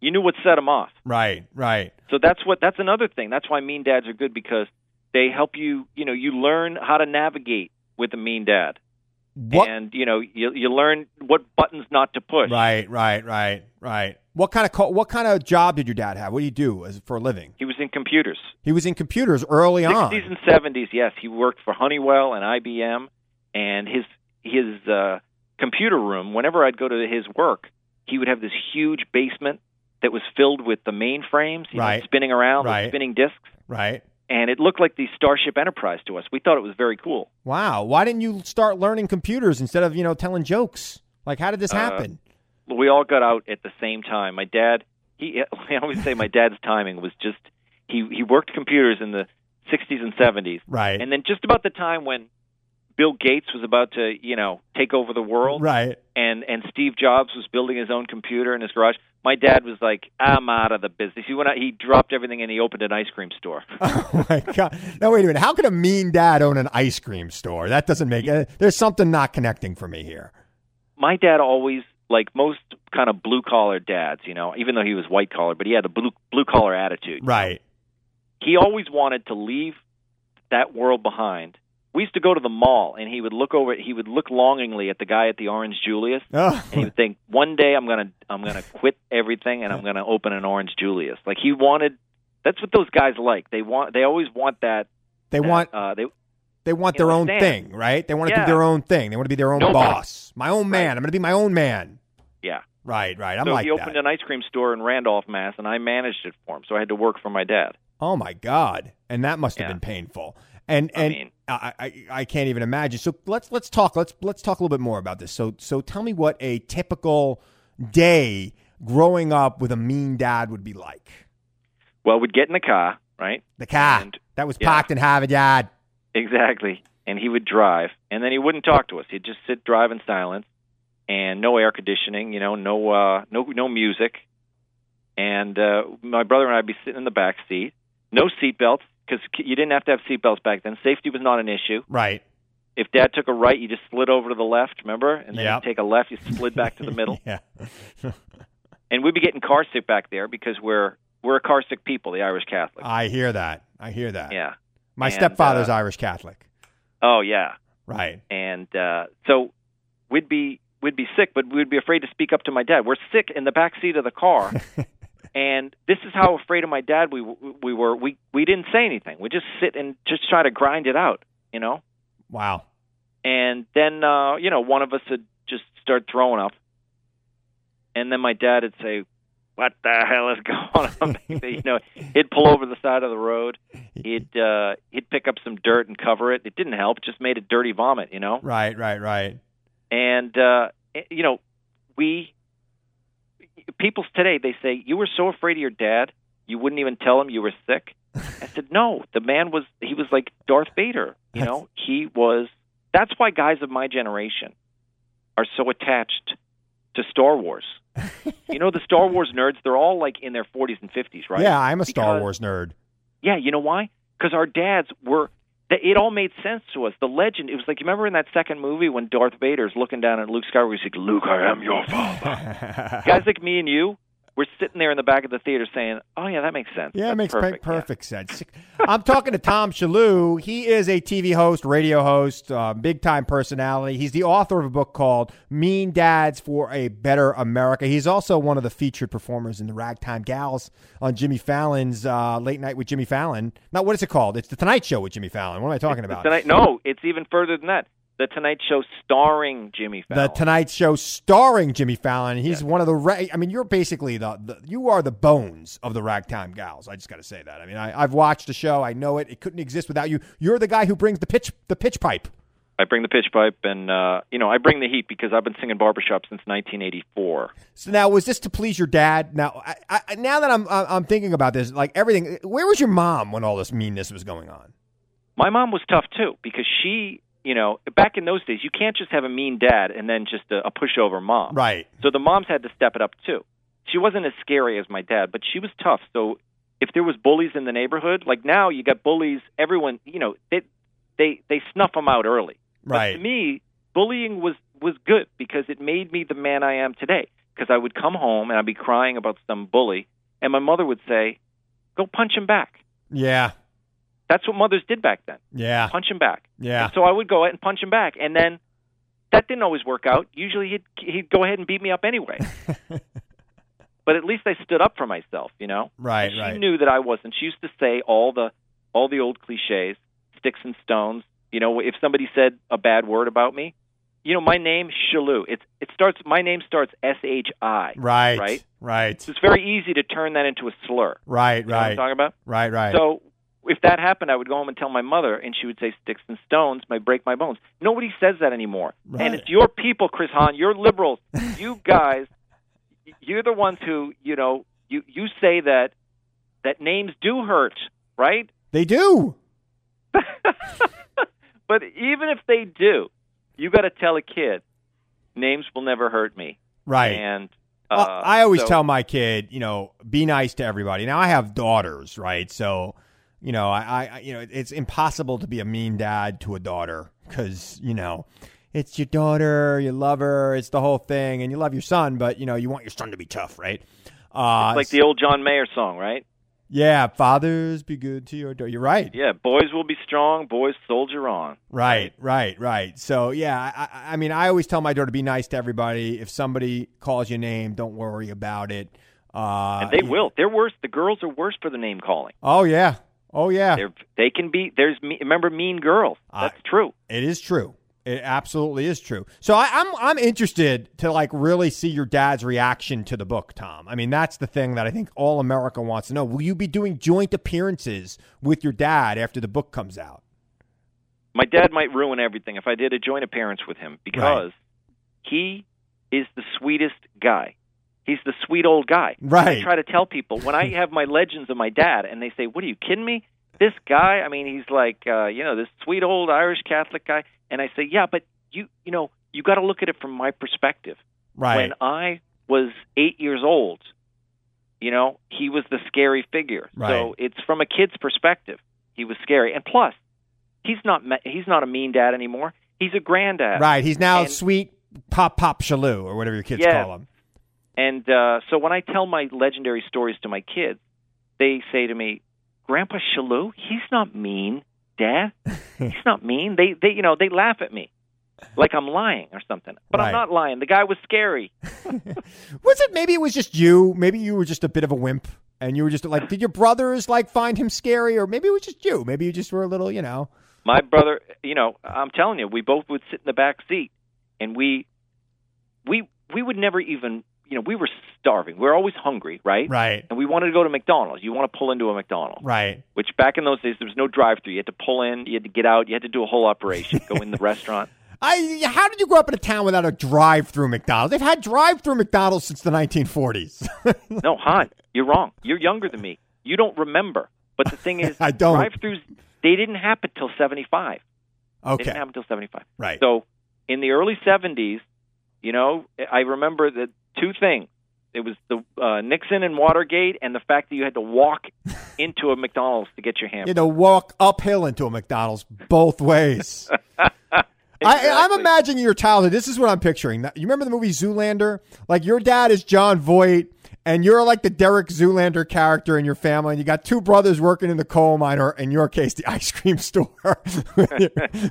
you knew what set him off. Right, right. So that's what that's another thing. That's why mean dads are good because they help you. You know, you learn how to navigate with a mean dad. What? and you know you you learn what buttons not to push. Right, right, right, right. What kind of co- what kind of job did your dad have? What do you do as for a living? He was in computers. He was in computers early on. 60s and 70s, yes, he worked for Honeywell and IBM, and his his uh, computer room. Whenever I'd go to his work, he would have this huge basement that was filled with the mainframes, you know, Right. spinning around, Right. spinning discs, Right. And it looked like the Starship Enterprise to us. We thought it was very cool. Wow. Why didn't you start learning computers instead of, you know, telling jokes? Like how did this Uh, happen? we all got out at the same time. My dad, he I always say my dad's timing was just he he worked computers in the 60s and 70s. Right. And then just about the time when Bill Gates was about to, you know, take over the world Right. and and Steve Jobs was building his own computer in his garage, my dad was like, "I'm out of the business." He went out, he dropped everything and he opened an ice cream store. Oh my god! Now wait a minute. How could a mean dad own an ice cream store? That doesn't make. Uh, there's something not connecting for me here. my dad always like most kind of blue collar dads, you know, even though he was white collar, but he had a blue blue collar attitude. Right. He always wanted to leave that world behind. We used to go to the mall and he would look over he would look longingly at the guy at the Orange Julius Oh. and he would think, "One day I'm going to I'm going to quit everything and I'm going to open an Orange Julius." Like he wanted that's what those guys like. They want they always want that They that, want uh they they want their own thing, right? They want to Yeah. do their own thing. They want to be their own Nobody- boss. My own man. I'm going to be my own man. yeah. Right. Right. I'm so like he opened that. an ice cream store in Randolph, Mass, and I managed it for him. So I had to work for my dad. Oh my god! And that must have Yeah. been painful. And I and mean- I, I I can't even imagine. So let's let's talk. Let's let's talk a little bit more about this. So so tell me what a typical day growing up with a mean dad would be like. Well, we'd get in the car, right? The car And- that was yeah. parked in Harvard Yard. Exactly. And he would drive, and then he wouldn't talk to us. He'd just sit, drive in silence, and no air conditioning. You know, no uh, no no music. And uh, my brother and I'd be sitting in the back seat. No seatbelts because you didn't have to have seatbelts back then. Safety was not an issue. Right. If Dad took a right, you just slid over to the left. Remember? And then Yep. you take a left, you slid back to the middle. Yeah. And we'd be getting car sick back there because we're we're a car sick people, the Irish Catholics. I hear that. I hear that. yeah. My And, stepfather's uh, Irish Catholic. Oh yeah. Right. and uh, so we'd be we'd be sick, but we'd be afraid to speak up to my dad. We're sick in the back seat of the car, and this is how afraid of my dad we we were. We we didn't say anything. We just sit and just try to grind it out, you know. Wow. And then uh, you know one of us would just start throwing up, and then my dad would say, "What the hell is going on?" you know, he'd pull over the side of the road. He'd uh, he'd pick up some dirt and cover it. It didn't help; just made a dirty vomit, you know Right. Right. Right. and uh you know we people today they say you were so afraid of your dad you wouldn't even tell him you were sick i said no the man was he was like darth vader you know he was that's why guys of my generation are so attached to star wars you know the star wars nerds they're all like in their 40s and 50s right Yeah, I'm a Star Because- Wars nerd. yeah, you know why? Because our dads were. It all made sense to us. The legend. It was like you remember in that second movie when Darth Vader's looking down at Luke Skywalker. He's like, "Luke, I am your father." Guys like me and you, we're sitting there in the back of the theater saying, "Oh yeah, that makes sense." Yeah, it makes perfect. perfect, yeah. sense. I'm talking to Tom Shillue. He is a TV host, radio host, uh, big time personality. He's the author of a book called Mean Dads for a Better America. He's also one of the featured performers in the Ragtime Gals on Jimmy Fallon's uh, Late Night with Jimmy Fallon. Not what is it called? It's the Tonight Show with Jimmy Fallon. What am I talking about? Tonight, no, it's even further than that. The Tonight Show starring Jimmy Fallon. The Tonight Show starring Jimmy Fallon. He's one of the. Ra- I mean, you're basically the, the. You are the bones of the Ragtime Gals. I just got to say that. I mean, I, I've watched the show. I know it. It couldn't exist without you. You're the guy who brings the pitch. The pitch pipe. I bring the pitch pipe, and uh, you know, I bring the heat because I've been singing barbershop since 1984. So now, was this to please your dad? Now, I, I, now that I'm I'm thinking about this, like everything. Where was your mom when all this meanness was going on? My mom was tough too because she, you know, back in those days, you can't just have a mean dad and then just a, a pushover mom. Right. So the moms had to step it up too. She wasn't as scary as my dad, but she was tough. So if there was bullies in the neighborhood, like now you got bullies, everyone, you know, they they they snuff them out early. But Right. to me, bullying was was good because it made me the man I am today. Because I would come home and I'd be crying about some bully, and my mother would say, "Go punch him back." Yeah. That's what mothers did back then. Yeah. Punch him back. Yeah. And so I would go out and punch him back, and then that didn't always work out. Usually he'd he'd go ahead and beat me up anyway. but at least I stood up for myself, you know. Right. And she Right. knew that I wasn't. She used to say all the all the old cliches, sticks and stones. You know, if somebody said a bad word about me, you know, my name Shillue. It's it starts. My name starts S H I. Right. Right. Right. So it's very easy to turn that into a slur. Right. You know what I'm Right. talking about? Right. Right. So if that happened, I would go home and tell my mother, and she would say, "Sticks and stones might break my bones." Nobody says that anymore, Right. and it's your people, Chris Hahn. You're liberals. you guys you're the ones who you know you you say that that names do hurt, right? They do. But even if they do, you got to tell a kid names will never hurt me. Right. And Well, uh, I always so- tell my kid, you know, be nice to everybody. Now I have daughters, right? So, you know, I, I you know, it's impossible to be a mean dad to a daughter because you know, it's your daughter, you love her, it's the whole thing, and you love your son, but you know, you want your son to be tough, right? Uh, It's like the old John Mayer song, right? yeah, fathers be good to your daughter. You're right. Yeah, boys will be strong, boys soldier on. Right, right, right. So yeah, I, I, mean, I always tell my daughter to be nice to everybody. If somebody calls your name, don't worry about it. Uh, And they will. They're worse. The girls are worse for the name calling. Oh yeah, oh yeah. They're they can be. There's remember Mean Girls. That's true. It is true. It absolutely is true. So I, I'm I'm interested to like really see your dad's reaction to the book, Tom. I mean, that's the thing that I think all America wants to know. Will you be doing joint appearances with your dad after the book comes out? My dad might ruin everything if I did a joint appearance with him because he is the sweetest guy. He's the sweet old guy. Right. I try to tell people when I have my legends of my dad, and they say, "What are you kidding me?" This guy, I mean, he's like, uh, you know, this sweet old Irish Catholic guy, and I say, "Yeah, but you, you know, you got to look at it from my perspective." Right. When I was eight years old, you know, he was the scary figure. Right. So it's from a kid's perspective. He was scary, and plus, he's not he's not a mean dad anymore. He's a granddad. Right. He's now And- sweet pop pop Shillue or whatever your kids Yeah. call him. And uh, so when I tell my legendary stories to my kids, they say to me, "Grandpa Shillue, he's not mean, Dad. He's not mean." They they you know they laugh at me like I'm lying or something, but Right. I'm not lying. The guy was scary. Was it maybe it was just you? Maybe you were just a bit of a wimp and you were just like, did your brothers like find him scary or maybe it was just you? Maybe you just were a little, you know. My brother, you know, I'm telling you, we both would sit in the back seat, and we we we would never even you know we were starving. We are always hungry, right? Right. And we wanted to go to McDonald's. You want to pull into a McDonald's. Right. which back in those days there was no drive-through. You had to pull in, you had to get out, you had to do a whole operation, go in the restaurant. I how did you grow up in a town without a drive-through McDonald's? They've had drive-through McDonald's since the 1940s. No, Hahn, you're wrong. You're younger than me. You don't remember. But the thing is, I don't. drive-throughs they didn't happen till 75. Okay. They okay. didn't happen till 75. Right. So in the early 70s, you know, I remember that two things. It was the uh, Nixon and Watergate, and the fact that you had to walk into a McDonald's to get your hamburger. You had to walk uphill into a McDonald's both ways. I, I'm imagining your childhood. This is what I'm picturing. You remember the movie Zoolander? Like your dad is Jon Voight, and you're like the Derek Zoolander character in your family, and you got two brothers working in the coal mine, or in your case, the ice cream store with, your,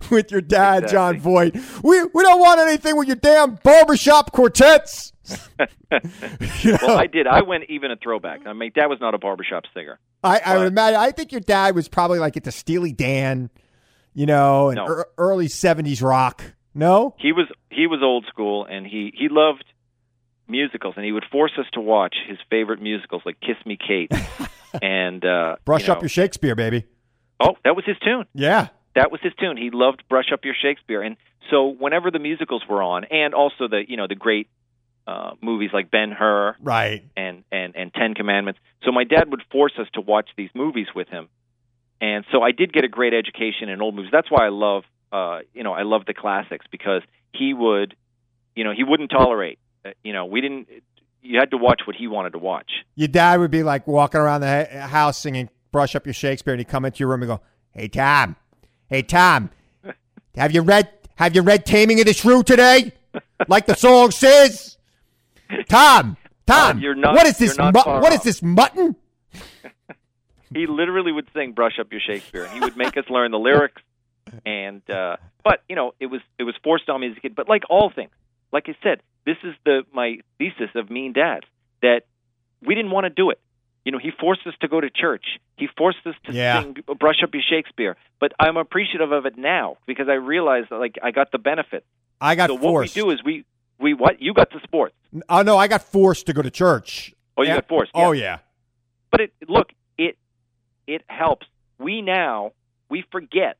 with your dad, Jon Voight. We we don't want anything with your damn barbershop quartets. You know? Well, I did. I went even a throwback. I mean, Dad was not a barbershop singer. I, I would imagine. I think your dad was probably like at the Steely Dan, you know, and No. ear- early '70s rock. No, he was he was old school and he he loved musicals and he would force us to watch his favorite musicals like Kiss Me Kate and uh brush you up your Shakespeare, baby. Oh, that was his tune. Yeah, That was his tune. He loved Brush Up Your Shakespeare and so whenever the musicals were on and also the you know the great uh movies like Ben-Hur right. and and and 10 Commandments. So my dad would force us to watch these movies with him. And so I did get a great education in old movies. That's why I love uh you know, I love the classics because he would you know, he wouldn't tolerate you know, we didn't you had to watch what he wanted to watch. Your dad would be like walking around the house singing "Brush Up Your Shakespeare," and he'd come into your room and go, "Hey Tom, hey Tom, have you read Have you read Taming of the Shrew today? Like the song says." Tom, Tom, Uh, not- what is this? mu- what is this mutton? He literally would sing "Brush Up Your Shakespeare," and he would make us learn the lyrics. And uh, but you know, it was it was forced on me as a kid. But like all things, like I said, this is the my thesis of Mean Dads that we didn't want to do it. You know, he forced us to go to church. He forced us to Yeah. sing "Brush Up Your Shakespeare." But I'm appreciative of it now because I realized that, like I got the benefit. I got so forced. what we do is we we what you got the sports. Oh no, I got forced to go to church. Oh, you Yeah. got forced. Oh yeah. yeah. But it look it it helps. We now we forget.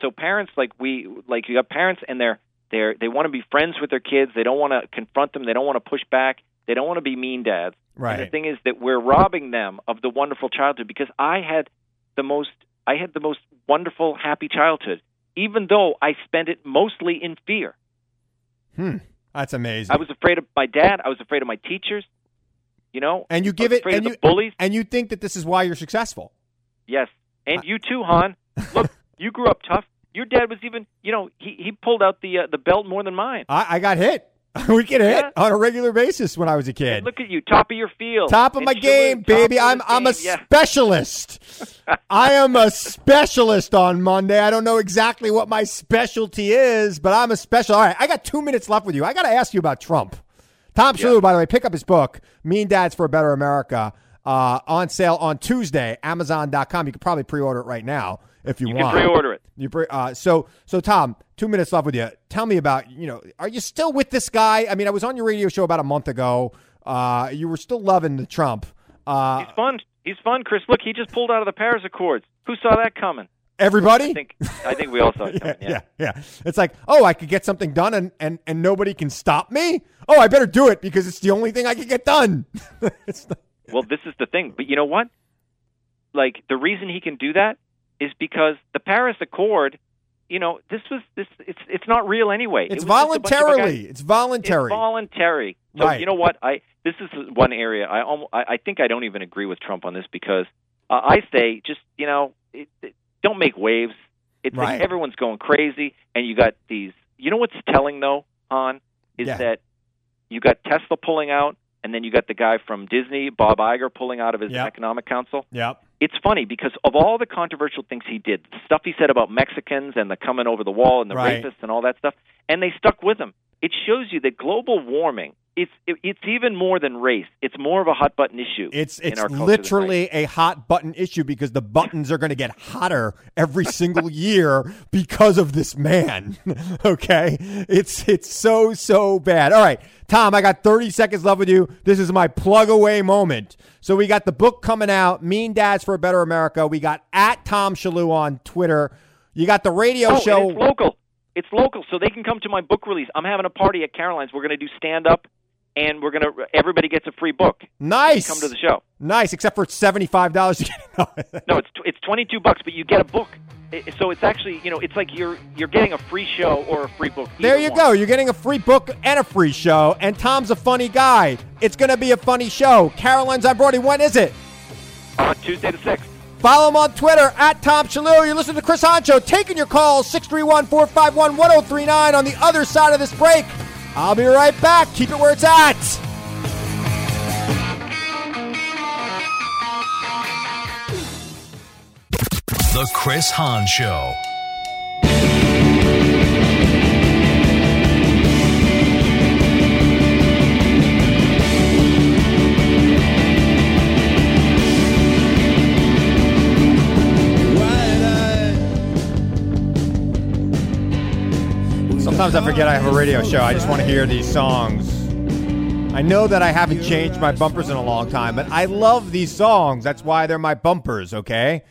So parents like we like you got parents and they're they're they want to be friends with their kids. They don't want to confront them. They don't want to push back. They don't want to be mean dads. And Right. the thing is that we're robbing them of the wonderful childhood because I had the most I had the most wonderful happy childhood even though I spent it mostly in fear. Hmm. That's amazing. I was afraid of my dad, I was afraid of my teachers, you know? and you give I it and of you the bullies. and you think that this is why you're successful. Yes. And you too, Hahn. Look, you grew up tough. Your dad was even, you know, he he pulled out the uh, the belt more than mine. I, I got hit. we get hit Yeah. on a regular basis when I was a kid. Look at you, top of your field. Top of And my game, baby. I'm I'm a. Yeah. specialist. I am a specialist on Monday. I don't know exactly what my specialty is, but I'm a special. All right, I got two minutes left with you. I got to ask you about Trump. Tom Shillue, by the way, pick up his book, Mean Dads for a Better America, uh, on sale on Tuesday, Amazon.com. You could probably pre-order it right now if you, You want. can pre-order it. You pre- uh, so so Tom, two minutes left with you. Tell me about you know, are you still with this guy? I mean, I was on your radio show about a month ago. Uh, you were still loving the Trump. Uh, He's fun. He's fun, Chris. Look, he just pulled out of the Paris Accords. Who saw that coming? everybody. I think I think we all saw it yeah, coming. yeah, yeah. It's like, oh, I could get something done, and and and nobody can stop me. Oh, I better do it because it's the only thing I can get done. it's the, Well, this is the thing. But you know what? Like the reason he can do that is because the Paris Accord. You know, this was this. It's it's not real anyway. it's It was just a bunch of guys- voluntarily. It's voluntary. It's voluntary. So Right. you know what? I this is one area I almost, I, I think I don't even agree with Trump on this because uh, I say just you know it, it, don't make waves. It's Right. like everyone's going crazy, and you got these. You know what's telling though, Hahn, is Yeah. that you got Tesla pulling out, and then you got the guy from Disney, Bob Iger, pulling out of his Yep. economic council yep. It's funny because of all the controversial things he did, the stuff he said about Mexicans and the coming over the wall and the Right. rapists and all that stuff, and they stuck with him. It shows you that global warming it's it, it's even more than race. It's more of a hot button issue. It's in it's our literally a hot button issue because the buttons are going to get hotter every single year because of this man. okay, it's it's so so bad. All right, Tom, I got 30 seconds left with you. This is my plug away moment. So we got the book coming out, Mean Dads for a Better America. We got at Tom Shillue on Twitter. You got the radio Oh, show. it's local. It's local, so they can come to my book release. I'm having a party at Caroline's. We're going to do stand up, and we're to everybody gets a free book. nice. Come to the show. Nice, except for seventy five dollars No, it's it's 22 bucks, but you get a book. So it's actually you know it's like you're you're getting a free show or a free book. There you one. go. You're getting a free book and a free show. And Tom's a funny guy. It's going to be a funny show. Caroline's on Broadway. When is it? On Tuesday the sixth. Follow him on Twitter at Tom Shillue. You're listening to Chris Honcho taking your calls 631 451 1039 on the other side of this break. I'll be right back. Keep it where it's at. The Chris Hahn Show. Sometimes I forget I have a radio show. I just want to hear these songs. I know that I haven't changed my bumpers in a long time, but I love these songs. That's why they're my bumpers, okay?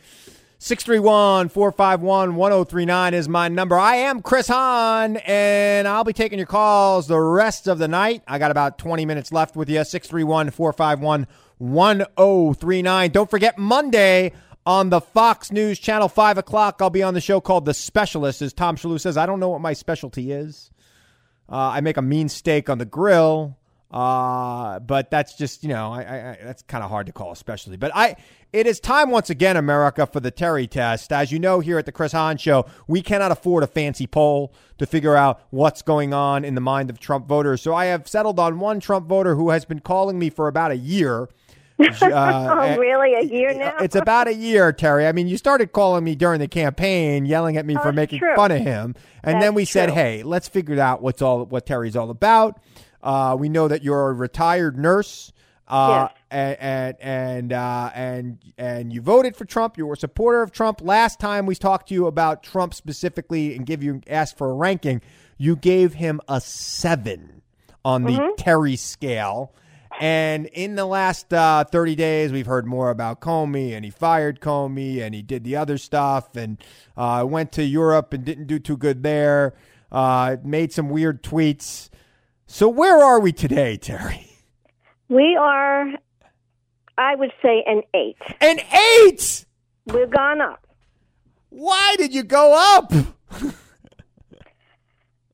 631 451 1039 is my number. I am Chris Hahn, and I'll be taking your calls the rest of the night. I got about 20 minutes left with you. 631 451 1039. Don't forget Monday on the Fox News Channel, 5 o'clock. I'll be on the show called The Specialist. As Tom Shillue says, I don't know what my specialty is. Uh, I make a mean steak on the grill. Uh, but that's just you know, I, I, I that's kind of hard to call a specialty. But I, it is time once again, America, for the Terry test. As you know, here at the Chris Hahn Show, we cannot afford a fancy poll to figure out what's going on in the mind of Trump voters. So I have settled on one Trump voter who has been calling me for about a year. Uh, oh, really? A year now? it's about a year, Terry. I mean, you started calling me during the campaign, yelling at me Oh, for making true. fun of him, and then That's we said, "Hey, let's figure out what's all what Terry's all about." Uh, we know that you're a retired nurse, uh, and and and, uh, and and you voted for Trump. You were a supporter of Trump. Last time we talked to you about Trump specifically and give you asked for a ranking, you gave him a seven on the Mm-hmm. Terry scale. And in the last uh, 30 days, we've heard more about Comey, and he fired Comey, and he did the other stuff, and uh, went to Europe and didn't do too good there, uh, made some weird tweets. So, where are we today, Terry? We are, I would say, an eight. An eight. We've gone up. Why did you go up?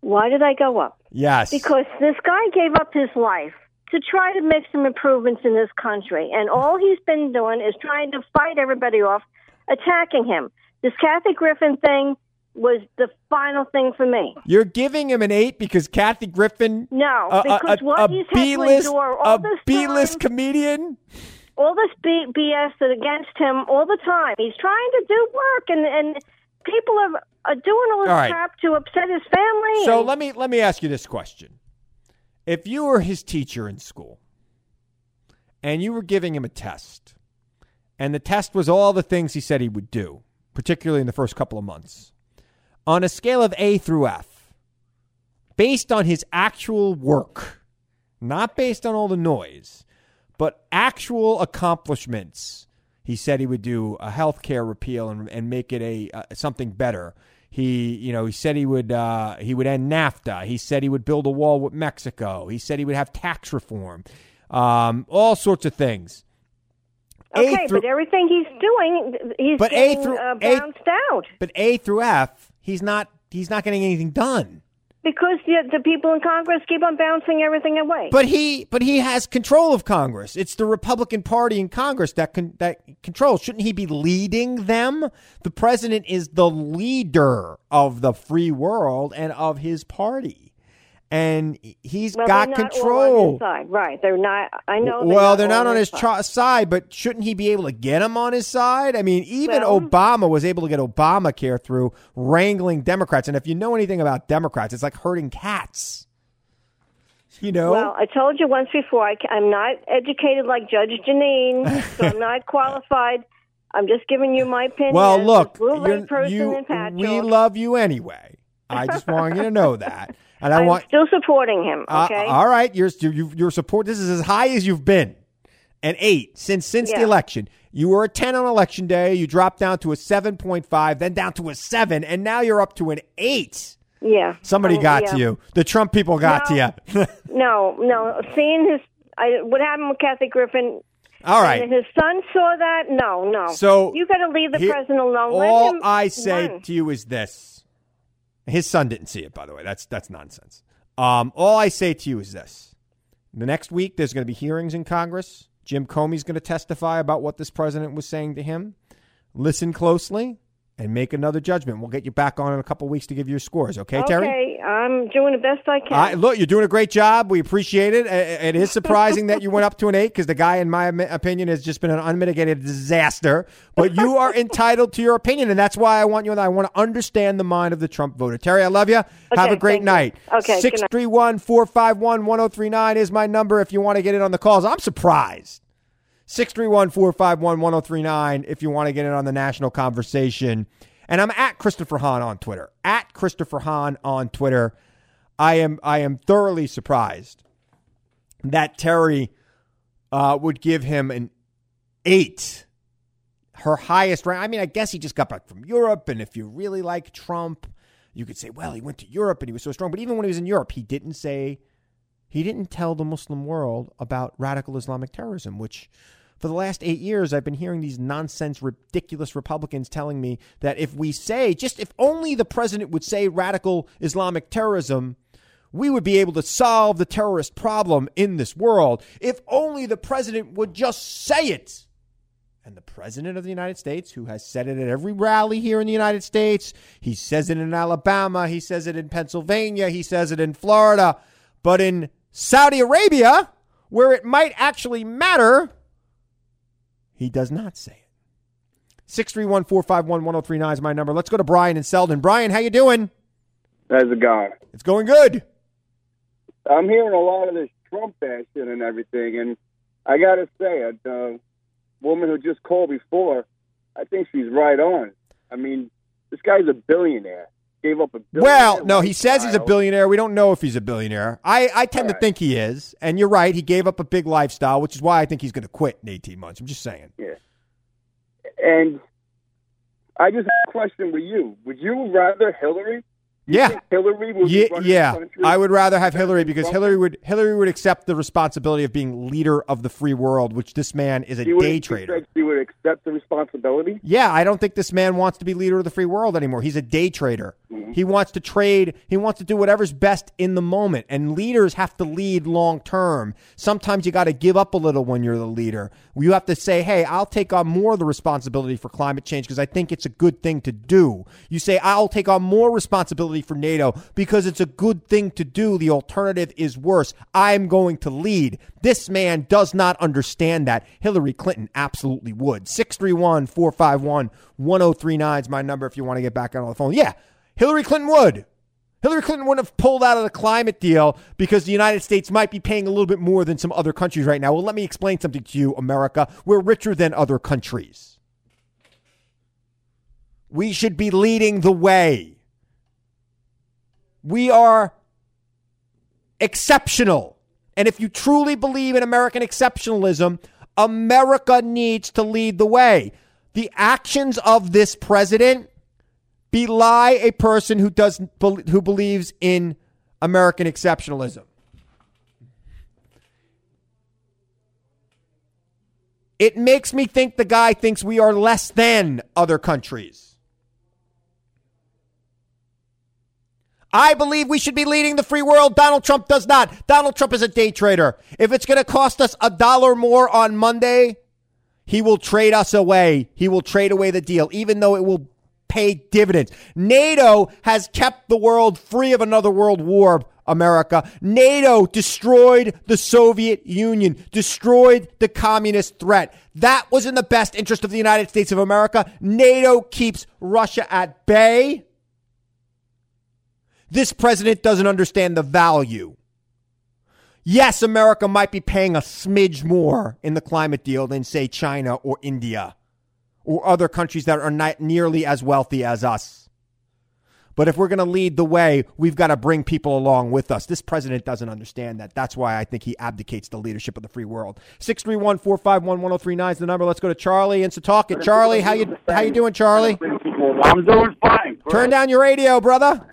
Why did I go up? Yes. Because this guy gave up his life to try to make some improvements in this country. And all he's been doing is trying to fight everybody off, attacking him. This Kathy Griffin thing was the final thing for me. You're giving him an eight because Kathy Griffin, No, a, because a, what a he's B-list, endure all a this B-list time, comedian. all this B- BS that against him all the time. He's trying to do work, and and people are, are doing all this All right. crap to upset his family. So and- let me let me ask you this question: If you were his teacher in school, and you were giving him a test, and the test was all the things he said he would do, particularly in the first couple of months, on a scale of A through F, based on his actual work, not based on all the noise, but actual accomplishments. He said he would do a health care repeal and, and make it a uh, something better. He, you know, he said he would uh, he would end NAFTA. He said he would build a wall with Mexico. He said he would have tax reform, um, all sorts of things. A okay, through- but everything he's doing, he's But A through- uh, A- bounced out But A through F, he's not he's not getting anything done. Because the, the people in Congress keep on bouncing everything away. But he but he has control of Congress. It's the Republican Party in Congress that con, that controls. Shouldn't he be leading them? The president is the leader of the free world and of his party. And he's well, got they're control. his side. Right? They're not. I know. well, they're not on his side. tra- side, but shouldn't he be able to get him on his side? I mean, even Well- Obama was able to get Obamacare through wrangling Democrats. And if you know anything about Democrats, it's like herding cats. You know? Well, I told you once before. I, am not educated like Judge Jeanine, so I'm not qualified. I'm just giving you my opinion. Well, look, you, we love you anyway. I just want you to know that, and I I'm want still supporting him. uh, Okay. all right, your you, your support. This is as high as you've been, an eight since since the election. You were a ten on election day. You dropped down to a seven point five, then down to a seven, and now you're up to an eight. yeah. Somebody Um, got yeah. to you. The Trump people got No. to you. No, no. Seeing his, I, what happened with Kathy Griffin. all right. And his son saw that. No, no. So, you got to leave the here- president alone. All him I say run. to you is this. His son didn't see it, by the way. That's that's nonsense. Um, all I say to you is this: the next week there's going to be hearings in Congress. Jim Comey's going to testify about what this president was saying to him. Listen closely and make another judgment. We'll get you back on in a couple weeks to give you your scores. Okay, Terry? Okay, I'm doing the best I can. I, look, you're doing a great job. We appreciate it. It is surprising that you went up to an eight because the guy, in my opinion, has just been an unmitigated disaster. But you are entitled to your opinion, and that's why I want you. And I want to understand the mind of the Trump voter. Terry, I love you. Have a great thank you. night. Okay, good six night. three one four five one one zero three nine is my number if you want to get in on the calls. I'm surprised. 631 451 1039 if you want to get in on the national conversation. And I'm at Christopher Hahn on Twitter. At Christopher Hahn on Twitter. I am I am thoroughly surprised that Terry uh, would give him an eight, her highest rank. I mean, I guess he just got back from Europe, and if you really like Trump, you could say, well, he went to Europe and he was so strong. But even when he was in Europe, he didn't say, he didn't tell the Muslim world about radical Islamic terrorism, which for the last eight years, I've been hearing these nonsense, ridiculous Republicans telling me that if we say, just if only the president would say radical Islamic terrorism, we would be able to solve the terrorist problem in this world. If only the president would just say it. And the president of the United States, who has said it at every rally here in the United States, he says it in Alabama, he says it in Pennsylvania, he says it in Florida, but in Saudi Arabia, where it might actually matter, he does not say it. 631 451 1039 is my number. Let's go to Brian and Selden. Brian, how you doing? How's it going? It's going good. I'm hearing a lot of this Trump bashing and everything, and I got to say, it, the woman who just called before, I think she's right on. I mean, this guy's a billionaire. Gave up a billion. Well, no, he says he's a billionaire. We don't know if he's a billionaire. I, I tend to think he is. And you're right. He gave up a big lifestyle, which is why I think he's going to quit in 18 months. I'm just saying. Yeah. And I just have a question with you. Would you rather Hillary Yeah. Hillary would be Yeah, the yeah. country? I would rather have Hillary because Trump? Hillary would Hillary would accept the responsibility of being leader of the free world, which this man is a She day she trader. She would accept the responsibility. Yeah, I don't think this man wants to be leader of the free world anymore. He's a day trader. Mm-hmm. He wants to trade, he wants to do whatever's best in the moment. And leaders have to lead long term. Sometimes you got to give up a little when you're the leader. You have to say, hey, I'll take on more of the responsibility for climate change because I think it's a good thing to do. You say, I'll take on more responsibility for NATO because it's a good thing to do. The alternative is worse. I'm going to lead. This man does not understand that. Hillary Clinton absolutely would. 631 451 1039 is my number if you want to get back on the phone. Yeah, Hillary Clinton would. Hillary Clinton wouldn't have pulled out of the climate deal because the United States might be paying a little bit more than some other countries right now. Well, let me explain something to you, America. We're richer than other countries. We should be leading the way. We are exceptional. And if you truly believe in American exceptionalism, America needs to lead the way. The actions of this president belie a person who does who believes in American exceptionalism. It makes me think the guy thinks we are less than other countries. I believe we should be leading the free world. Donald Trump does not. Donald Trump is a day trader. If it's going to cost us a dollar more on Monday, he will trade us away. He will trade away the deal, even though it will pay dividends. NATO has kept the world free of another world war, America. NATO destroyed the Soviet Union, destroyed the communist threat. That was in the best interest of the United States of America. NATO keeps Russia at bay. This president doesn't understand the value. Yes, America might be paying a smidge more in the climate deal than, say, China or India or other countries that are not nearly as wealthy as us. But if we're going to lead the way, we've got to bring people along with us. This president doesn't understand that. That's why I think he abdicates the leadership of the free world. 631-451-1039 is the number. Let's go to Charlie in Setauket. Charlie, how you how you doing, Charlie? I'm doing fine. Turn down your radio, brother.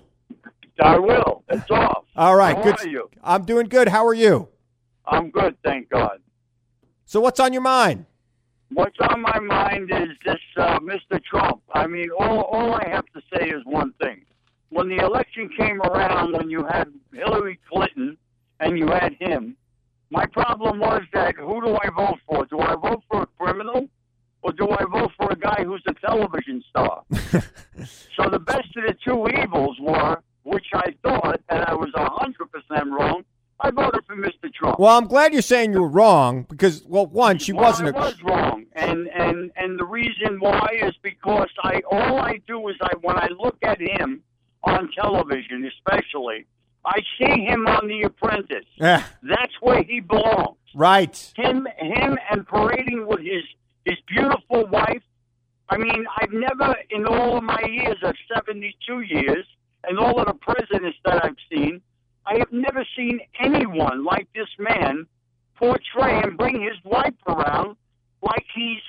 I will. It's off. All right, How good. are you? I'm doing good. How are you? I'm good, thank God. So what's on your mind? What's on my mind is this uh, Mr. Trump. I mean, all, all I have to say is one thing. When the election came around, when you had Hillary Clinton and you had him, my problem was that who do I vote for? Do I vote for a criminal or do I vote for a guy who's a television star? so the best of the two evils were, which I thought, and I was 100% wrong, I voted for Mr. Trump. Well, I'm glad you're saying you were wrong because, well, one, she Well, wasn't I a. was wrong, and and and the reason why is because I all I do is I when I look at him on television, especially, I see him on The Apprentice. Yeah, That's where he belongs. right. Him him and parading with his his beautiful wife. I mean, I've never in all of my years of 72 years and all of the presidents that I've seen, I have never seen anyone like this man portray and bring his wife around like he's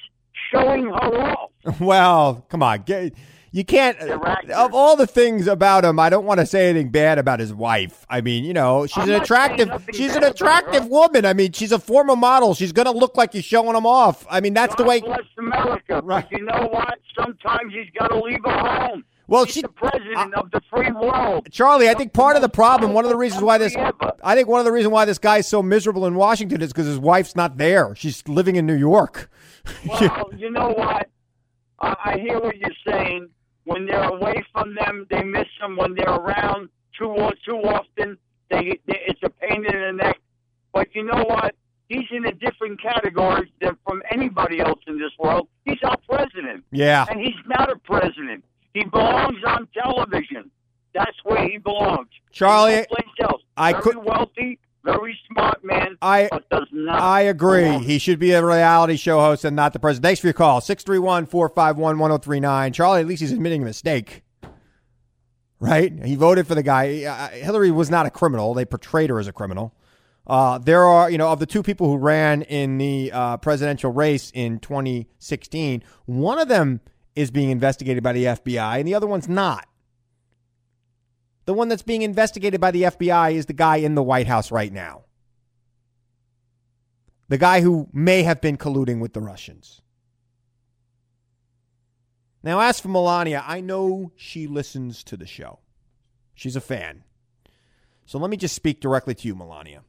showing her off. Well, come on, get, you can't. Of all the things about him, I don't want to say anything bad about his wife. I mean, you know, she's I'm an attractive. She's an attractive woman. I mean, she's a former model. She's gonna look like you're showing him off. I mean, that's the way. God bless America. But you know what? Sometimes he's got to leave her home. Well, she's she- the president of the free world. Charlie, I think part of the problem, one of the reasons why this, I think one of the reasons why this guy's so miserable in Washington is because his wife's not there. She's living in New York. Well, you know what? I, I hear what you're saying. When they're away from them, they miss them. When they're around too too often, they, they it's a pain in the neck. But you know what? He's in a different category than from anybody else in this world. He's our president. Yeah. And he's not a president. He belongs on television. That's where he belongs. Charlie, He's no place else. I very could- wealthy, very smart man, I- but does not. I agree. He should be a reality show host and not the president. Thanks for your call. 631 451 1039. Charlie, at least he's admitting a mistake. Right? He voted for the guy. Hillary was not a criminal. They portrayed her as a criminal. Uh, there are, you know, of the two people who ran in the uh, presidential race in 2016, one of them is being investigated by the FBI and the other one's not. The one that's being investigated by the FBI is the guy in the White House right now. The guy who may have been colluding with the Russians. Now, as for Melania, I know she listens to the show. She's a fan. So let me just speak directly to you, Melania.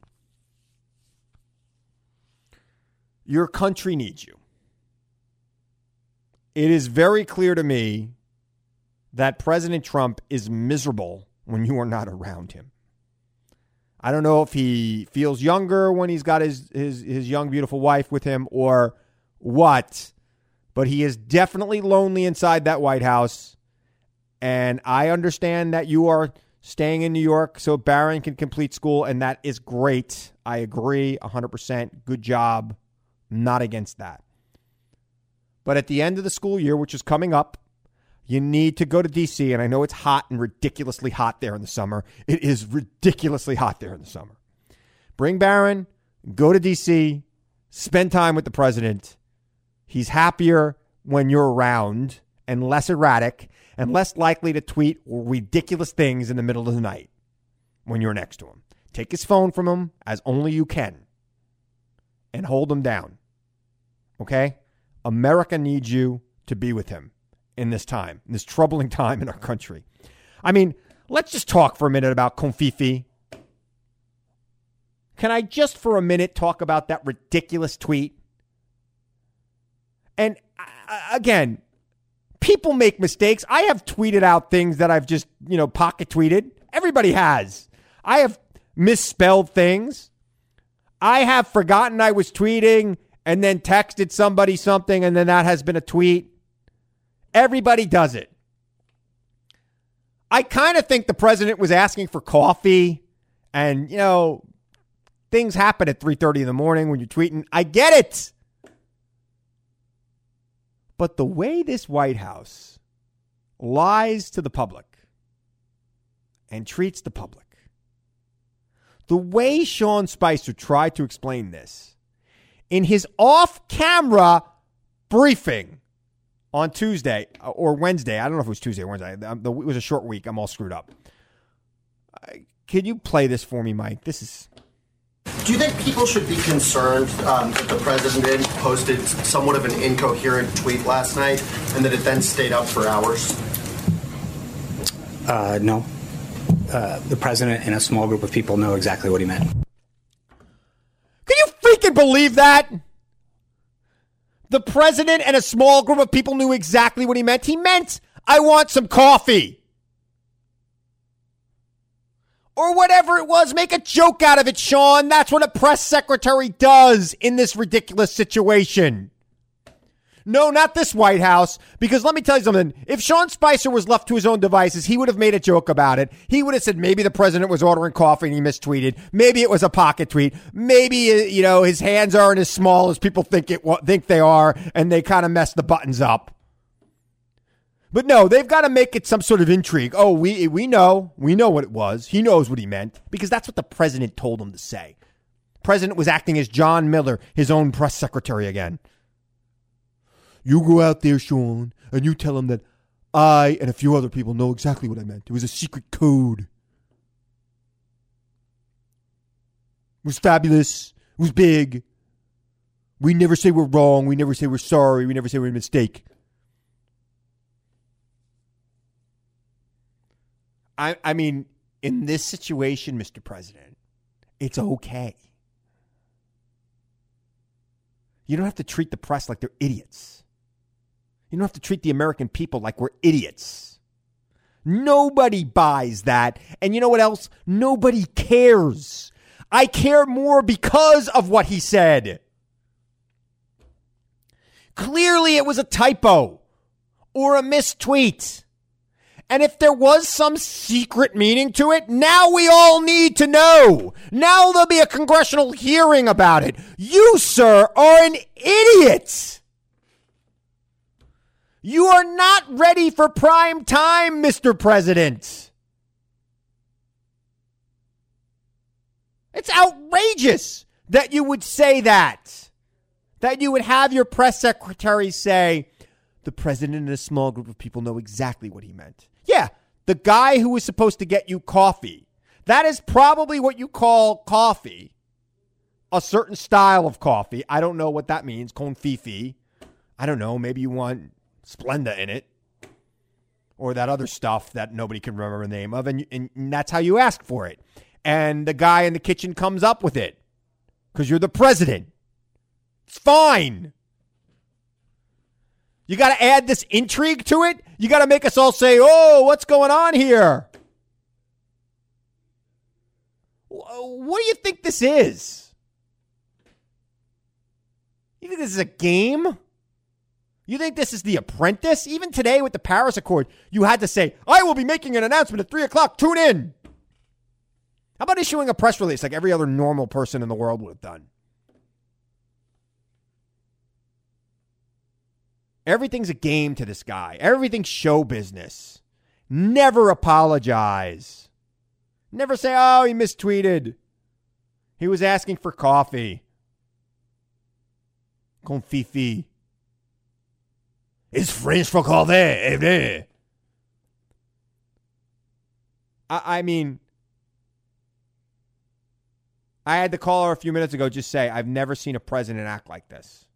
Your country needs you. It is very clear to me that President Trump is miserable when you are not around him. I don't know if he feels younger when he's got his, his, his young, beautiful wife with him or what, but he is definitely lonely inside that White House. And I understand that you are staying in New York so Barron can complete school, and that is great. I agree 100%. Good job. Not against that. But at the end of the school year, which is coming up, you need to go to DC. And I know it's hot and ridiculously hot there in the summer. It is ridiculously hot there in the summer. Bring Barron, go to DC, spend time with the president. He's happier when you're around and less erratic and less likely to tweet ridiculous things in the middle of the night when you're next to him. Take his phone from him as only you can and hold him down. Okay? America needs you to be with him in this time, in this troubling time in our country. I mean, let's just talk for a minute about covfefe. Can I just for a minute talk about that ridiculous tweet? And uh, again, people make mistakes. I have tweeted out things that I've just, you know, pocket tweeted. Everybody has. I have misspelled things. I have forgotten I was tweeting and then texted somebody something and then that has been a tweet. Everybody does it. I kind of think the president was asking for coffee and, you know, things happen at 3:30 in the morning when you're tweeting. I get it. But the way this White House lies to the public and treats the public, the way Sean Spicer tried to explain this in his off camera briefing on Tuesday uh, or Wednesday. I don't know if it was Tuesday or Wednesday. It was a short week. I'm all screwed up. Can you play this for me, Mike? This is. Do you think people should be concerned um, that the president posted somewhat of an incoherent tweet last night and that it then stayed up for hours? Uh, no. Uh, the president and a small group of people know exactly what he meant. Can you freaking believe that? The president and a small group of people knew exactly what he meant. He meant, I want some coffee. Or whatever it was. Make a joke out of it, Sean. That's what a press secretary does in this ridiculous situation. No, not this White House. Because let me tell you something. If Sean Spicer was left to his own devices, he would have made a joke about it. He would have said maybe the president was ordering coffee and he mistweeted. Maybe it was a pocket tweet. Maybe uh, you know his hands aren't as small as people think it think they are, and they kind of mess the buttons up. But no, they've got to make it some sort of intrigue. Oh, we we know, we know what it was. He knows what he meant because that's what the president told him to say. President was acting as John Miller, his own press secretary again. You go out there, Sean, and you tell him that I and a few other people know exactly what I meant. It was a secret code. It was fabulous. It was big. We never say we're wrong. We never say we're sorry. We never say we're a mistake. I, I mean, in this situation, Mr. President, it's okay. You don't have to treat the press like they're idiots. You don't have to treat the American people like we're idiots. Nobody buys that. And you know what else? Nobody cares. I care more because of what he said. Clearly, it was a typo or a mistweet. And if there was some secret meaning to it, now we all need to know. Now there'll be a congressional hearing about it. You, sir, are an idiot. You are not ready for prime time, Mr. President. It's outrageous that you would say that. That you would have your press secretary say, the president and a small group of people know exactly what he meant. Yeah, The guy who was supposed to get you coffee. That is probably what you call coffee. A certain style of coffee. I don't know what that means. covfefe. I don't know. Maybe you want Splenda in it. Or that other stuff that nobody can remember the name of. And, and that's how you ask for it. And the guy in the kitchen comes up with it. Because you're the president. It's fine. You got to add this intrigue to it. You got to make us all say, oh, what's going on here? What do you think this is? You think this is a game? You think this is The Apprentice? Even today with the Paris Accord, you had to say, I will be making an announcement at 3 o'clock. Tune in. How about issuing a press release like every other normal person in the world would have done? Everything's a game to this guy. Everything's show business. Never apologize. Never say, oh, he mistweeted. He was asking for coffee. covfefe. It's French for coffee. Eh, eh? I, I mean, I had the caller a few minutes ago just say, I've never seen a president act like this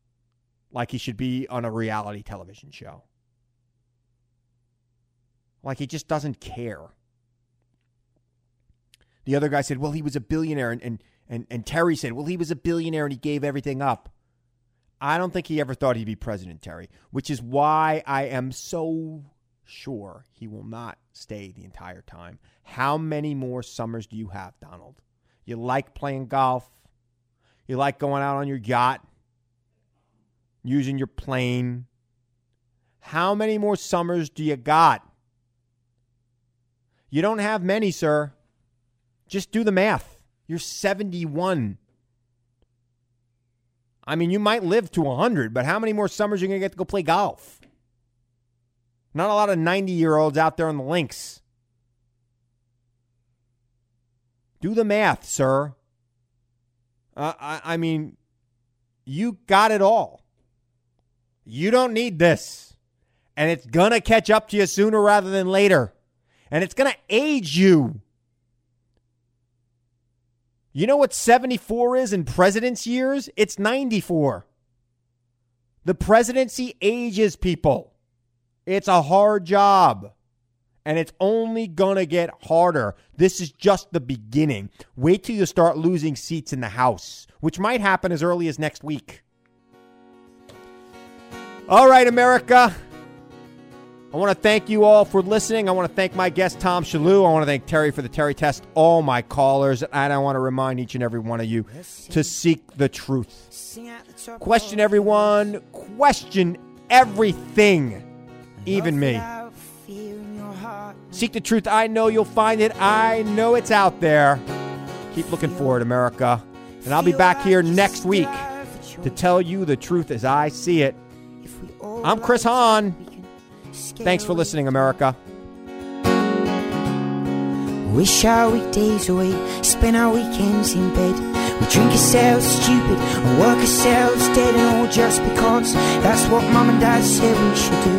like he should be on a reality television show. Like he just doesn't care. The other guy said, well, he was a billionaire. And, and, and, and Terry said, well, he was a billionaire and he gave everything up. I don't think he ever thought he'd be president, Terry, which is why I am so sure he will not stay the entire time. How many more summers do you have, Donald? You like playing golf? You like going out on your yacht? using your plane. How many more summers do you got? You don't have many, sir. Just do the math. You're 71. I mean, you might live to 100, but how many more summers are you going to get to go play golf? Not a lot of 90 year olds out there on the links. Do the math, sir. Uh, I, I mean, you got it all. You don't need this. And it's going to catch up to you sooner rather than later. And it's going to age you. You know what 74 is in president's years? It's 94. The presidency ages people. It's a hard job. And it's only going to get harder. This is just the beginning. Wait till you start losing seats in the House, which might happen as early as next week. All right, America. I want to thank you all for listening. I want to thank my guest, Tom Shillue. I want to thank Terry for the Terry test, all my callers. And I want to remind each and every one of you to seek the truth. Question everyone, question everything, even me. Seek the truth. I know you'll find it. I know it's out there. Keep looking for it, America. And I'll be back here next week to tell you the truth as I see it. I'm Chris Hahn. Thanks for listening, America. Wish our weekdays away, spend our weekends in bed. We drink ourselves stupid and work ourselves dead, and all just because that's what mom and dad said we should do.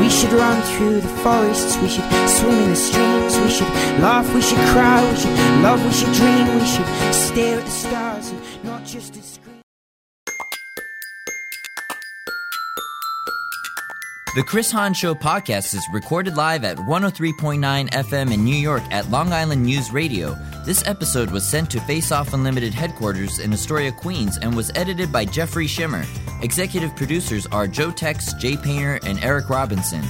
We should run through the forests, we should swim in the streams, we should laugh, we should cry, we should love, we should dream, we should stare at the stars and not just at The Chris Hahn Show podcast is recorded live at 103.9 FM in New York at Long Island News Radio. This episode was sent to Face Off Unlimited headquarters in Astoria, Queens, and was edited by Jeffrey Schimmer. Executive producers are Joe Tex, Jay Painter, and Eric Robinson.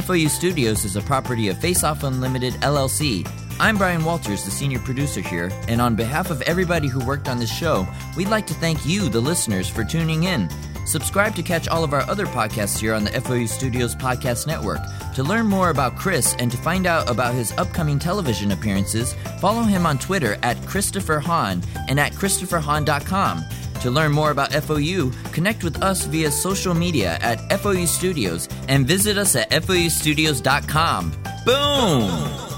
FOU Studios is a property of Face Off Unlimited LLC. I'm Brian Walters, the senior producer here, and on behalf of everybody who worked on this show, we'd like to thank you, the listeners, for tuning in. Subscribe to catch all of our other podcasts here on the FOU Studios Podcast Network. To learn more about Chris and to find out about his upcoming television appearances, follow him on Twitter at Christopher Hahn and at ChristopherHahn.com. To learn more about FOU, connect with us via social media at FOU Studios and visit us at FOUstudios.com. Boom!